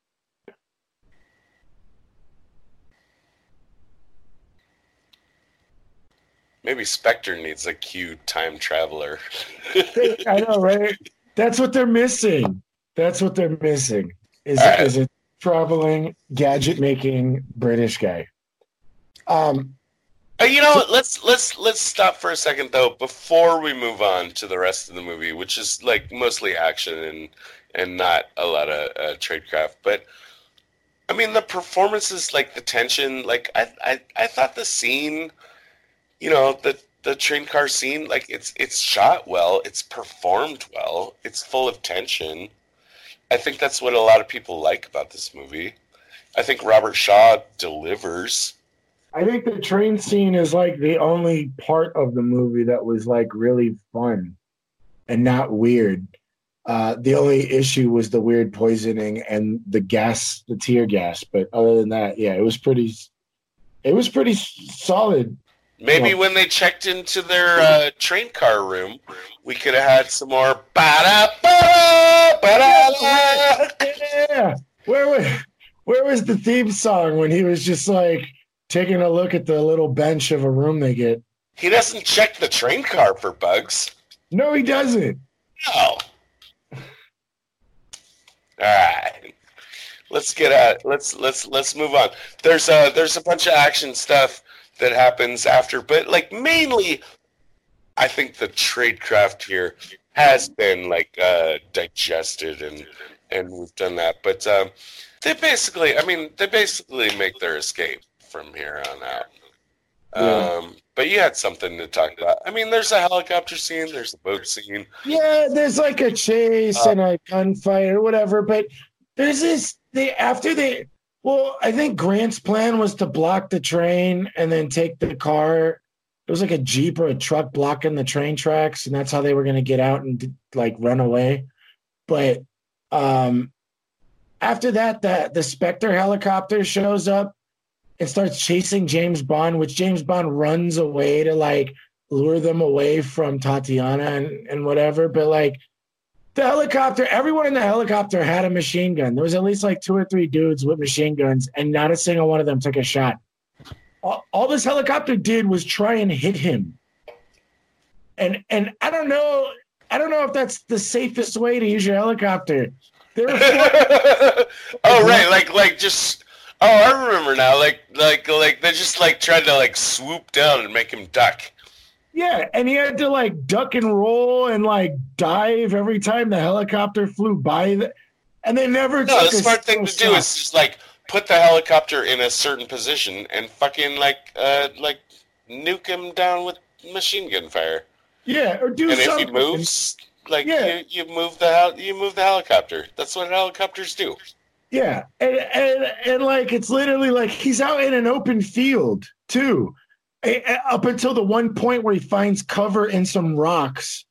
Maybe Spectre needs a Q time traveler. I know, right? That's what they're missing. That's what they're missing. Is, right. is a traveling gadget making British guy. Um, Uh, you know? Let's let's let's stop for a second though before we move on to the rest of the movie, which is like mostly action and and not a lot of uh, tradecraft. But I mean, the performances, like the tension, like I I I thought the scene, you know, the the train car scene, like it's it's shot well, it's performed well, it's full of tension. I think that's what a lot of people like about this movie. I think Robert Shaw delivers. I think the train scene is like the only part of the movie that was like really fun and not weird. Uh, the only issue was the weird poisoning and the gas, the tear gas. But other than that, yeah, it was pretty. It was pretty solid. Maybe Yeah. when they checked into their uh, train car room, we could have had some more. Ba-da, ba-da, ba-da, Yeah, where was where was the theme song when he was just like taking a look at the little bench of a room they get? He doesn't check the train car for bugs. No, he doesn't. No. All right. Let's get at let's let's let's move on. There's a there's a bunch of action stuff that happens after, but like mainly, I think the tradecraft here has been like uh, digested and and we've done that. But um, they basically, I mean, they basically make their escape from here on out. Yeah. Um, but you had something to talk about. I mean, there's a helicopter scene, there's a boat scene. Yeah, there's like a chase Uh, and a gunfight or whatever, but there's this they after they well, I think Grant's plan was to block the train and then take the car. It was like a Jeep or a truck blocking the train tracks, and that's how they were gonna get out and like run away. But um after that, the the Spectre helicopter shows up and starts chasing James Bond, which James Bond runs away to like lure them away from Tatiana and, and whatever. But like the helicopter, everyone in the helicopter had a machine gun. There was at least like two or three dudes with machine guns, and not a single one of them took a shot. All, all this helicopter did was try and hit him. And and I don't know, I don't know if that's the safest way to use your helicopter. There oh right, like like just oh I remember now. Like like like they just like tried to like swoop down and make him duck. Yeah, and he had to like duck and roll and like dive every time the helicopter flew by. The, and they never No, took the a smart thing to single do is just like put the helicopter in a certain position and fucking like uh like nuke him down with machine gun fire. yeah, or do and if he moves, like Yeah. you, you move the hel- you move the helicopter. That's what helicopters do. Yeah, and, and and like it's literally like he's out in an open field too, up until the one point where he finds cover in some rocks.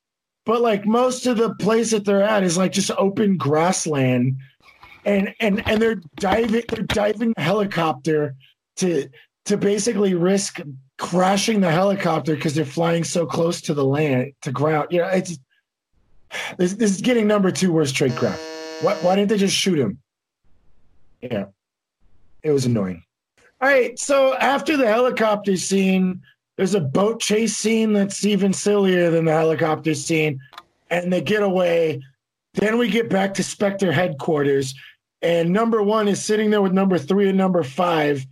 But like most of the place that they're at is like just open grassland, and and and they're diving they're diving the helicopter to to basically risk crashing the helicopter because they're flying so close to the land to ground. You know, it's this, this is getting number two worst tradecraft. Why, why didn't they just shoot him? Yeah. It was annoying. All right. So after the helicopter scene, there's a boat chase scene that's even sillier than the helicopter scene. And they get away. Then we get back to Spectre headquarters. And number one is sitting there with number three and number five.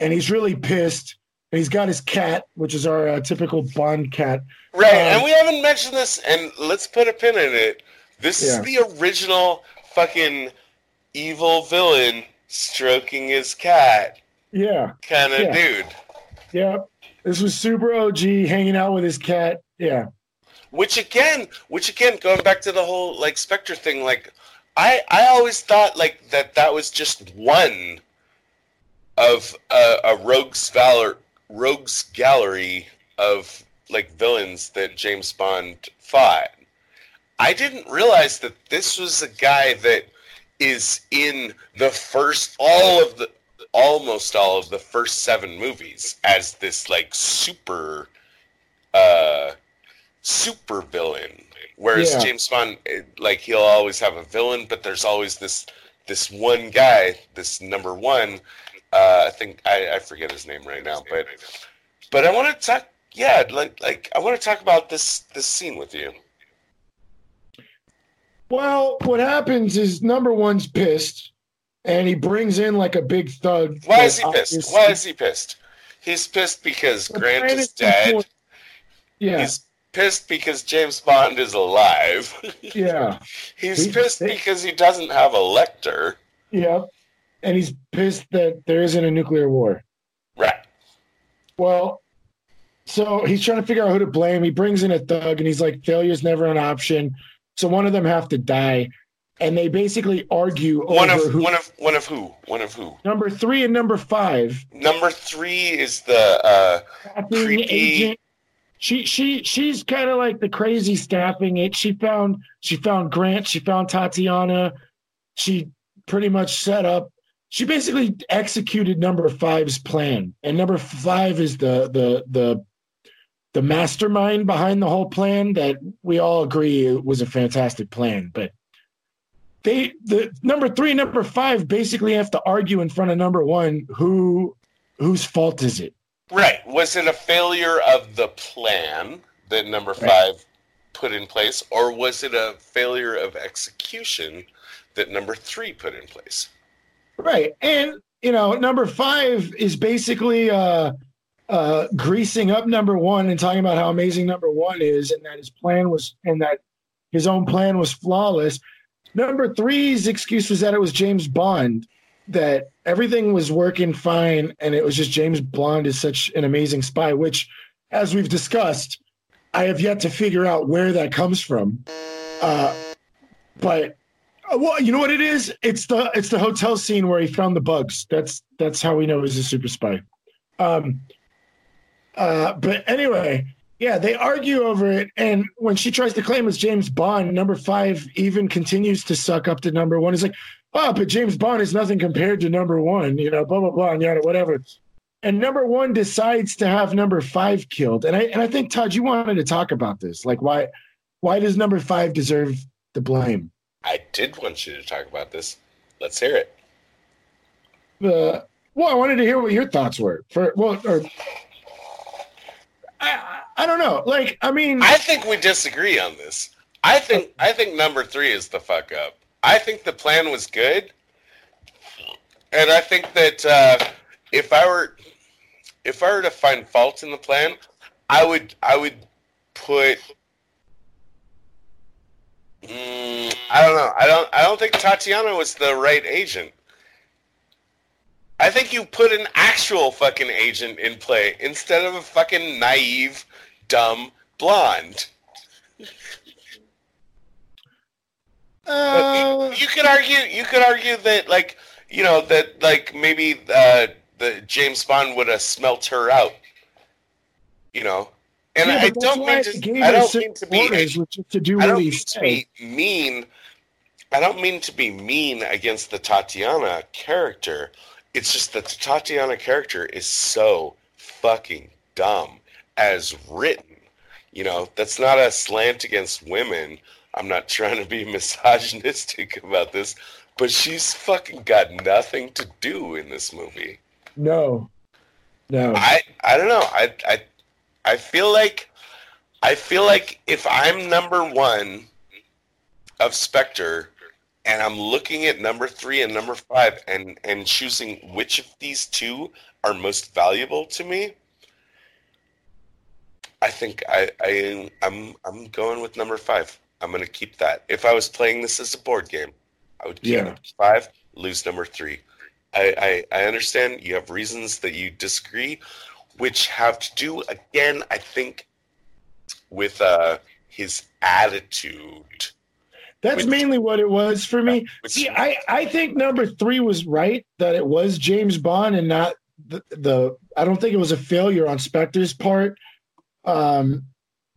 and he's really pissed. And he's got his cat, which is our uh, typical Bond cat. Right, Um, and we haven't mentioned this, and let's put a pin in it. This Yeah. is the original fucking evil villain stroking his cat Yeah, kind of Yeah. dude. yeah. This was super OG, hanging out with his cat. Yeah, Which again, which again, going back to the whole like Spectre thing, like I I always thought like that that was just one of uh, a rogues valor rogues gallery of like villains that James Bond fought. I didn't realize that this was a guy that is in the first all of the almost all of the first seven movies as this like super uh super villain. Whereas Yeah. james bond eh, like he'll always have a villain but there's always this this one guy this number one uh i think i, I forget his name right now but but i want to talk yeah like like i want to talk about this this scene with you. Well, what happens is number one's pissed, and he brings in like a big thug. why is he pissed why is he pissed he's pissed because grant is is dead important. Yeah, he's pissed because james bond is alive yeah, he's He- pissed they- because he doesn't have a Lektor yeah, and he's pissed that there isn't a nuclear war. right Well, so he's trying to figure out who to blame. He brings in a thug, and he's like, "Failure's never an option." So one of them have to die, and they basically argue One over of who. one of one of who? One of who? number three and number five. Number three is the uh staffing Creepy. agent. She she she's kind of like the crazy staffing it. She found she found Grant. She found Tatiana. She pretty much set up. She basically executed number five's plan, and number five is the the the the mastermind behind the whole plan. That we all agree it was a fantastic plan, but they the number three number five basically have to argue in front of number one who whose fault is it right. Was it a failure of the plan that number five put in place, or was it a failure of execution that number three put in place? Right. And, you know, number five is basically uh, uh, greasing up number one and talking about how amazing number one is and that his plan was, and that his own plan was flawless. Number three's excuse was that it was James Bond, that everything was working fine and it was just James Bond is such an amazing spy, which, as we've discussed, I have yet to figure out where that comes from. Uh, but uh, well, you know what it is? It's the it's the hotel scene where he found the bugs. That's that's how we know he's a super spy. Um, uh, but anyway, yeah, they argue over it, and when she tries to claim it's James Bond, number five even continues to suck up to number one. It's like, oh, but James Bond is nothing compared to number one, you know, blah blah blah, and yada whatever. And number one decides to have number five killed, and I and I think Todd, you wanted to talk about this, like why why does number five deserve the blame? I did want you to talk about this. Let's hear it. uh, well, I wanted to hear what your thoughts were. For well, or I, I- don't know. Like, I mean, I think we disagree on this. I think I think number three is the fuck up. I think the plan was good, and I think that uh, if I were if I were to find fault in the plan, I would I would put. Mm, I don't know. I don't. I don't think Tatiana was the right agent. I think you put an actual fucking agent in play instead of a fucking naive, dumb blonde. uh, you could argue you could argue that like you know that like maybe uh the James Bond would have smelt her out. You know. And yeah, I don't mean to I don't mean to be orders, which is to do I don't mean to be mean. I don't mean to be mean against the Tatiana character. It's just that the Tatiana character is so fucking dumb as written. You know, that's not a slant against women. I'm not trying to be misogynistic about this, but she's fucking got nothing to do in this movie. No, no. I I don't know. I I I feel like I feel like if I'm number one of Spectre, and I'm looking at number three and number five, and and choosing which of these two are most valuable to me. I think I, I I'm I'm going with number five. I'm gonna keep that. If I was playing this as a board game, I would keep Yeah. number five, lose number three. I, I I understand you have reasons that you disagree, which have to do again, I think, with uh his attitude. That's mainly what it was for me. Which See, I, I think number three was right that it was James Bond and not the, the I don't think it was a failure on Spectre's part. Um,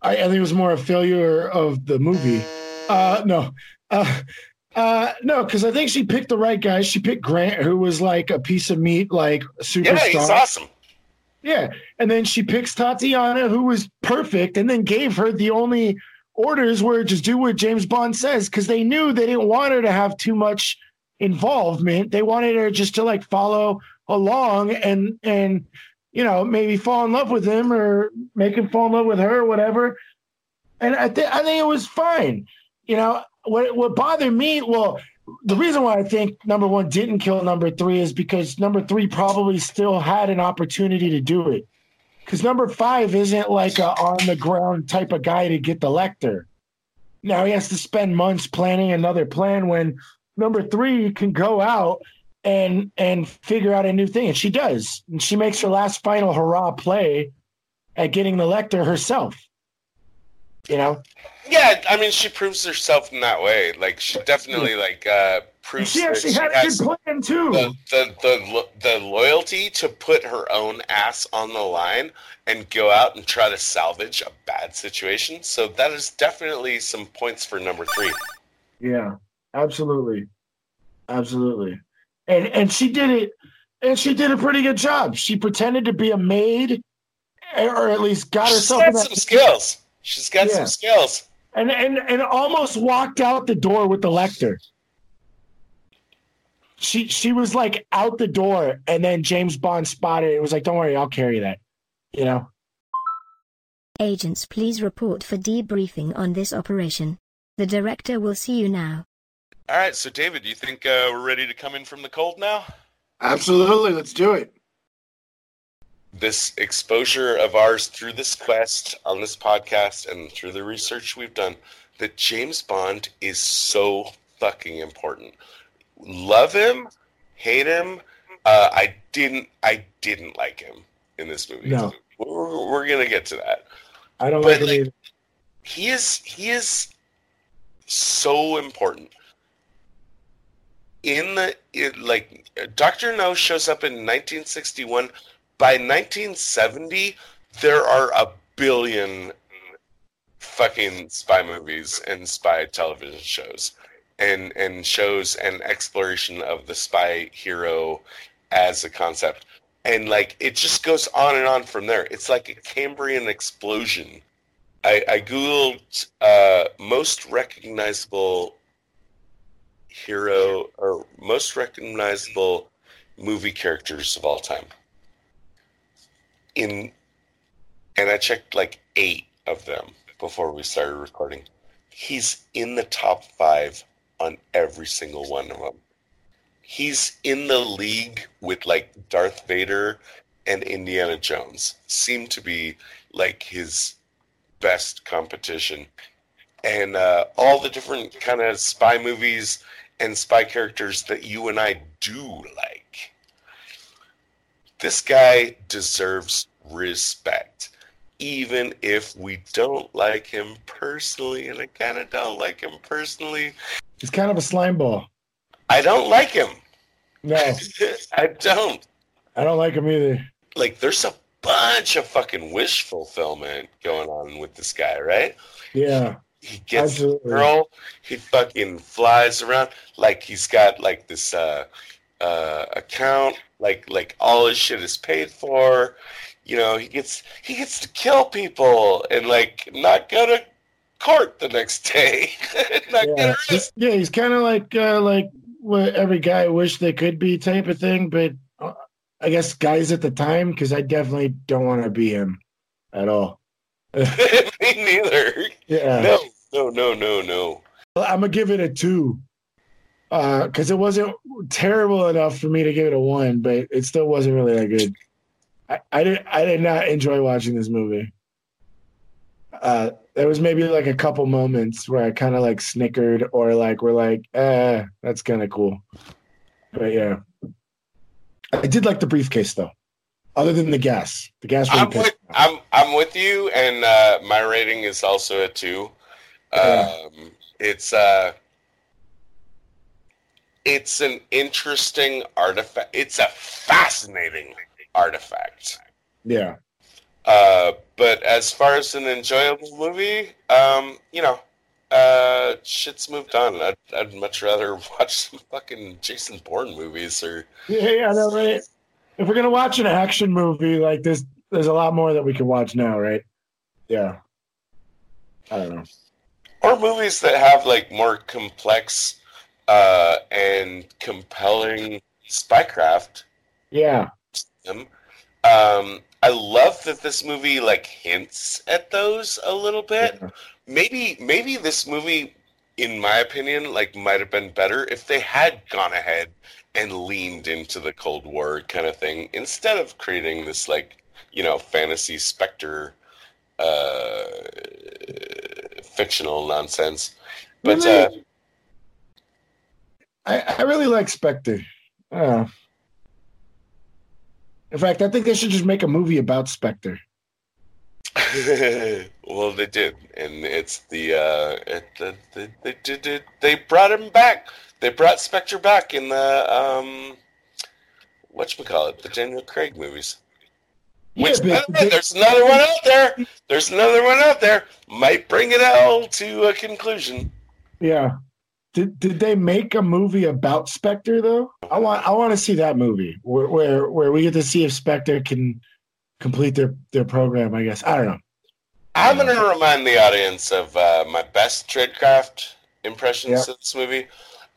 I, I think it was more a failure of the movie. Uh, no, uh, uh, no, because I think she picked the right guy. She picked Grant, who was like a piece of meat, like superstar. yeah, he's awesome. Yeah. And then she picks Tatiana, who was perfect, and then gave her the only orders were just do what James Bond says because they knew they didn't want her to have too much involvement. They wanted her just to like follow along and and you know maybe fall in love with him or make him fall in love with her or whatever. And I think I think it was fine. You know what what bothered me? Well, the reason why I think number one didn't kill number three is because number three probably still had an opportunity to do it. Because number five isn't like a on the ground type of guy to get the Lektor. Now he has to spend months planning another plan when number three can go out and and figure out a new thing. And she does. And she makes her last final hurrah play at getting the Lektor herself. You know? Yeah, I mean, she proves herself in that way. Like, she definitely like uh, proves she actually she had a good plan too. the, the the the loyalty to put her own ass on the line and go out and try to salvage a bad situation. So that is definitely some points for number three. Yeah, absolutely, absolutely, and and she did it, and she did a pretty good job. She pretended to be a maid, or at least got She's herself got that, some skills. She's got Yeah. some skills. and and and almost walked out the door with the Lektor. She she was like out the door, and then James Bond spotted it. It was like, "Don't worry, I'll carry that," you know. Agents please report for debriefing on this operation. The director will see you now. All right, so David, do you think uh, we're ready to come in from the cold now? Absolutely, let's do it. this exposure of ours through this quest on this podcast and through the research we've done that James Bond is so fucking important. Love him, hate him. Uh, I didn't. I didn't like him in this movie. No. we're, we're gonna get to that. I don't But, like like. He is. He is so important. In the like, Doctor No shows up in 1961. By 1970, there are a billion fucking spy movies and spy television shows, and and shows and exploration of the spy hero as a concept, and like it just goes on and on from there. It's like a Cambrian explosion. I, I googled uh, most recognizable hero or most recognizable movie characters of all time. In and I checked like eight of them before we started recording. He's in the top five on every single one of them. He's in the league with like Darth Vader and Indiana Jones. Seem to be like his best competition. And uh, all the different kind of spy movies and spy characters that you and I do like. This guy deserves respect, even if we don't like him personally. And I kind of don't like him personally. He's kind of a slime ball. I don't like him. No, I don't. I don't like him either. Like, there's a bunch of fucking wish fulfillment going on with this guy, right? Yeah, He gets Absolutely. the girl. He fucking flies around like he's got like this uh, uh, account. Like like all his shit is paid for. You know, he gets he gets to kill people and like not go to court the next day. not yeah, get. He's- yeah. He's kind of like uh, like what every guy wish they could be type of thing. But uh, I guess guys at the time, because I definitely don't want to be him at all. Me neither. Yeah, No, no, no, no, no. I'm gonna give it a two. because it wasn't terrible enough for me to give it a one, but it still wasn't really that good. I, I did I did not enjoy watching this movie. Uh, there was maybe like a couple moments where I kind of like snickered or like we're like, eh, that's kind of cool. But yeah, I did like the briefcase though. Other than the gas, the gas. Really I'm with. I'm I'm with you, and uh, my rating is also a two. Um, it's uh, it's an interesting artifact. It's a fascinating artifact. yeah, Uh, but as far as an enjoyable movie, um, you know, uh, shit's moved on. I'd, I'd much rather watch some fucking Jason Bourne movies or yeah, yeah. I know, right? If we're gonna watch an action movie like this, there's a lot more that we can watch now, right? Yeah. I don't know. Or movies that have like more complex uh, and compelling spycraft. Yeah, Um, um, I love that this movie like hints at those a little bit. Yeah. Maybe maybe this movie, in my opinion, like might have been better if they had gone ahead and leaned into the Cold War kind of thing instead of creating this like you know fantasy Spectre uh, fictional nonsense. But Really? uh, I, I really like Spectre. Uh, in fact, I think they should just make a movie about Spectre. well, they did, and it's the uh, it, the, the, they did it. They brought him back. They brought Spectre back in the um, what call it, the Daniel Craig movies. Which, Yeah, but way, they- there's another one out there. There's another one out there. Might bring it all to a conclusion. Yeah. Did did they make a movie about Spectre though? I want I want to see that movie where where, where we get to see if Spectre can complete their their program. I guess I don't know. I'm going to remind the audience of uh, my best tradecraft impressions Yeah. of this movie.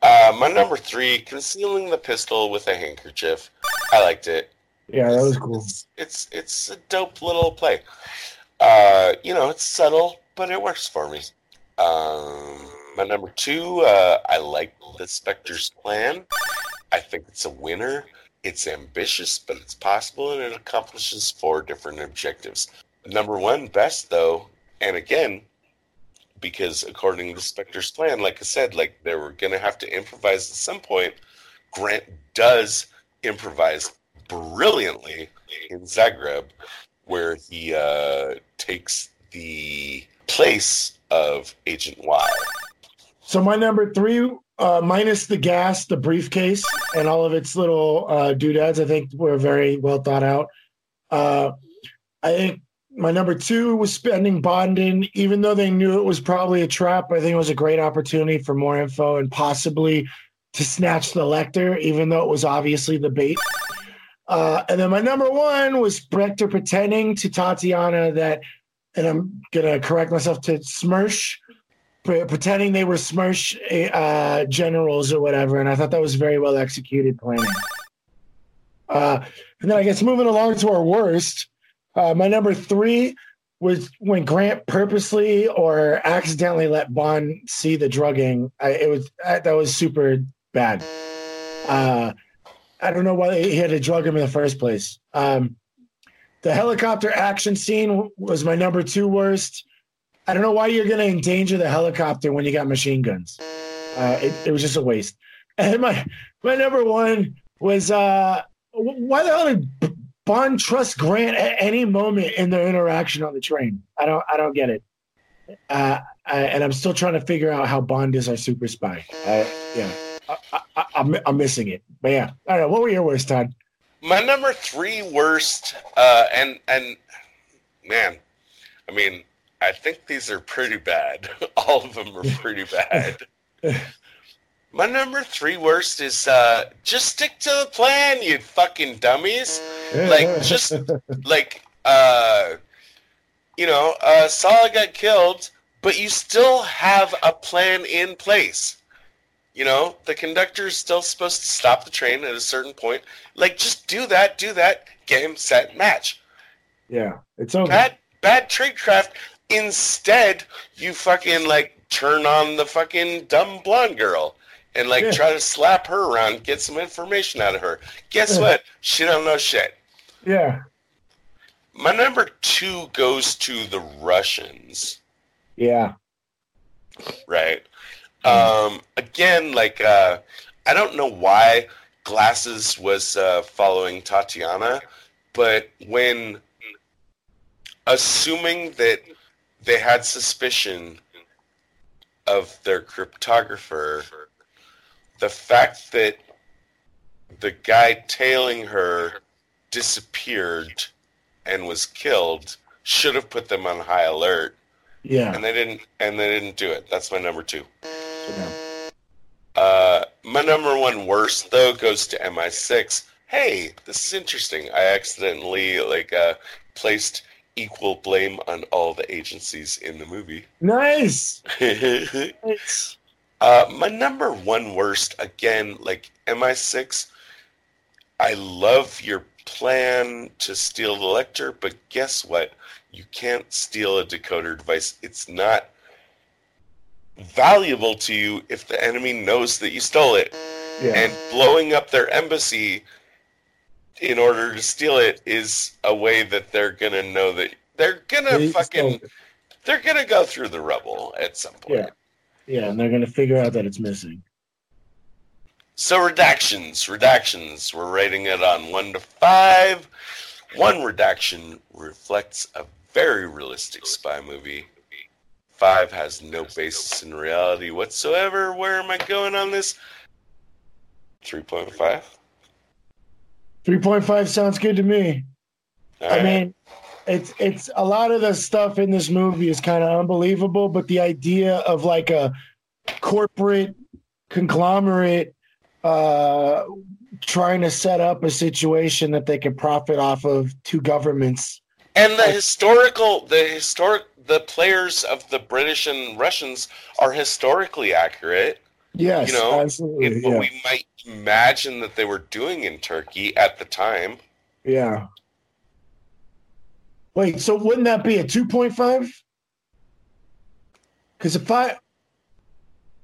Uh, my number three, concealing the pistol with a handkerchief. I liked it. Yeah, that was cool. It's it's, it's a dope little play. Uh, you know, it's subtle, but it works for me. Um, my number two, uh, I like the Spectre's plan. I think it's a winner. It's ambitious, but it's possible, and it accomplishes four different objectives. Number one, best though, and again, because according to the Spectre's plan, like I said, like they were gonna have to improvise at some point. Grant does improvise brilliantly in Zagreb, where he uh, takes the place of Agent Y. So my number three, uh, minus the gas, the briefcase, and all of its little uh, doodads, I think were very well thought out. Uh, I think my number two was spending Bondin, even though they knew it was probably a trap. I think it was a great opportunity for more info and possibly to snatch the Lektor, even though it was obviously the bait. Uh, and then my number one was Spectre pretending to Tatiana that, and I'm gonna correct myself to Smersh pretending they were Smersh uh, generals or whatever, and I thought that was very well executed planning. Uh, and then I guess moving along to our worst, uh, my number three was when Grant purposely or accidentally let Bond see the drugging. I, it was that was super bad. I don't know why he had to drug him in the first place. Um, the helicopter action scene was my number two worst. I don't know why you're going to endanger the helicopter when you got machine guns. Uh, it, it was just a waste. And my my number one was uh, why the hell did Bond trust Grant at any moment in their interaction on the train? I don't I don't get it. Uh, I, and I'm still trying to figure out how Bond is our super spy. Yeah, I, I, I'm I'm missing it. But yeah, I. What were your worst, Todd? My number three worst, uh, and and man, I mean, I think these are pretty bad. All of them are pretty bad. My number three worst is uh, just stick to the plan, you fucking dummies. Like, just- Like, uh, you know, uh, Sala got killed, but you still have a plan in place. You know, the conductor is still supposed to stop the train at a certain point. Like, just do that, do that, game, set, match. yeah, it's over. Bad, bad tradecraft. Instead, you fucking like turn on the fucking dumb blonde girl. and like Yeah. try to slap her around, get some information out of her. Guess Yeah. what? She don't know shit. Yeah. My number two goes to the Russians, Yeah. right? Mm. Um, again, like uh, I don't know why Glasses was uh, following Tatiana, but when assuming that they had suspicion of their cryptographer, the fact that the guy tailing her disappeared and was killed should have put them on high alert. Yeah. And they didn't and they didn't do it. That's my number 2. Uh, my number one worst though goes to MI6. Hey, this is interesting. I accidentally like uh, placed equal blame on all the agencies in the movie. Nice. nice. Uh, my number one worst again, like MI6. I love your plan to steal the Lektor, but guess what? You can't steal a decoder device. It's not valuable to you if the enemy knows that you stole it. Yeah. And blowing up their embassy in order to steal it is a way that they're gonna know that they're gonna They fucking they're gonna go through the rubble at some point. Yeah. Yeah, and they're gonna figure out that it's missing. So redactions, redactions. We're rating it on one to five. One redaction reflects a very realistic spy movie. Five has no basis in reality whatsoever. Where am I going on this? Three point five. Three point five sounds good to me. I mean, it's it's a lot of the stuff in this movie is kind of unbelievable, but the idea of like a corporate conglomerate uh trying to set up a situation that they can profit off of two governments. and the historical, the historic, the players of the British and Russians are historically accurate. Yes, You know, absolutely. in what Yeah. we might imagine that they were doing in Turkey at the time. yeah. Wait, so wouldn't that be a two point five? Because a five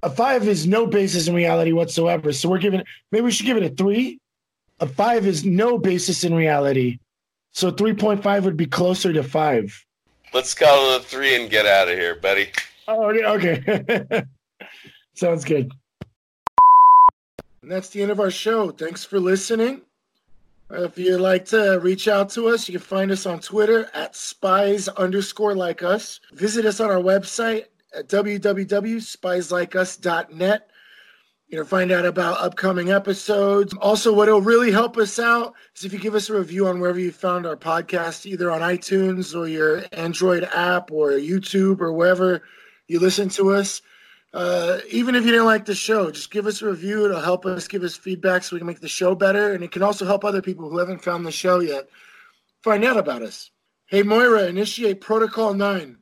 a five is no basis in reality whatsoever. So we're giving maybe we should give it a three. A five is no basis in reality. So three point five would be closer to five. Let's call it a three and get out of here, buddy. Oh, yeah, okay. Sounds good. And that's the end of our show. Thanks for listening. If you'd like to reach out to us, you can find us on Twitter at spies underscore like us. Visit us on our website at www.spieslikeus.net. You know, find out about upcoming episodes. Also, what'll really help us out is if you give us a review on wherever you found our podcast, either on iTunes or your Android app or YouTube or wherever you listen to us. Uh, even if you didn't like the show, just give us a review. It'll help us give us feedback so we can make the show better. And it can also help other people who haven't found the show yet find out about us. Hey, Moira, initiate Protocol 9.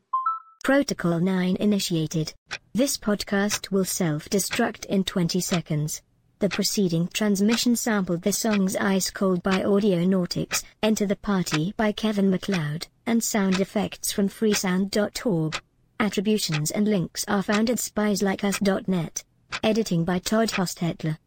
Protocol 9 initiated. This podcast will self-destruct in 20 seconds. The preceding transmission sampled the songs Ice Cold by Audionautix, Enter the Party by Kevin MacLeod, and sound effects from freesound.org. Attributions and links are found at spieslikeus.net. Editing by Todd Hostetler.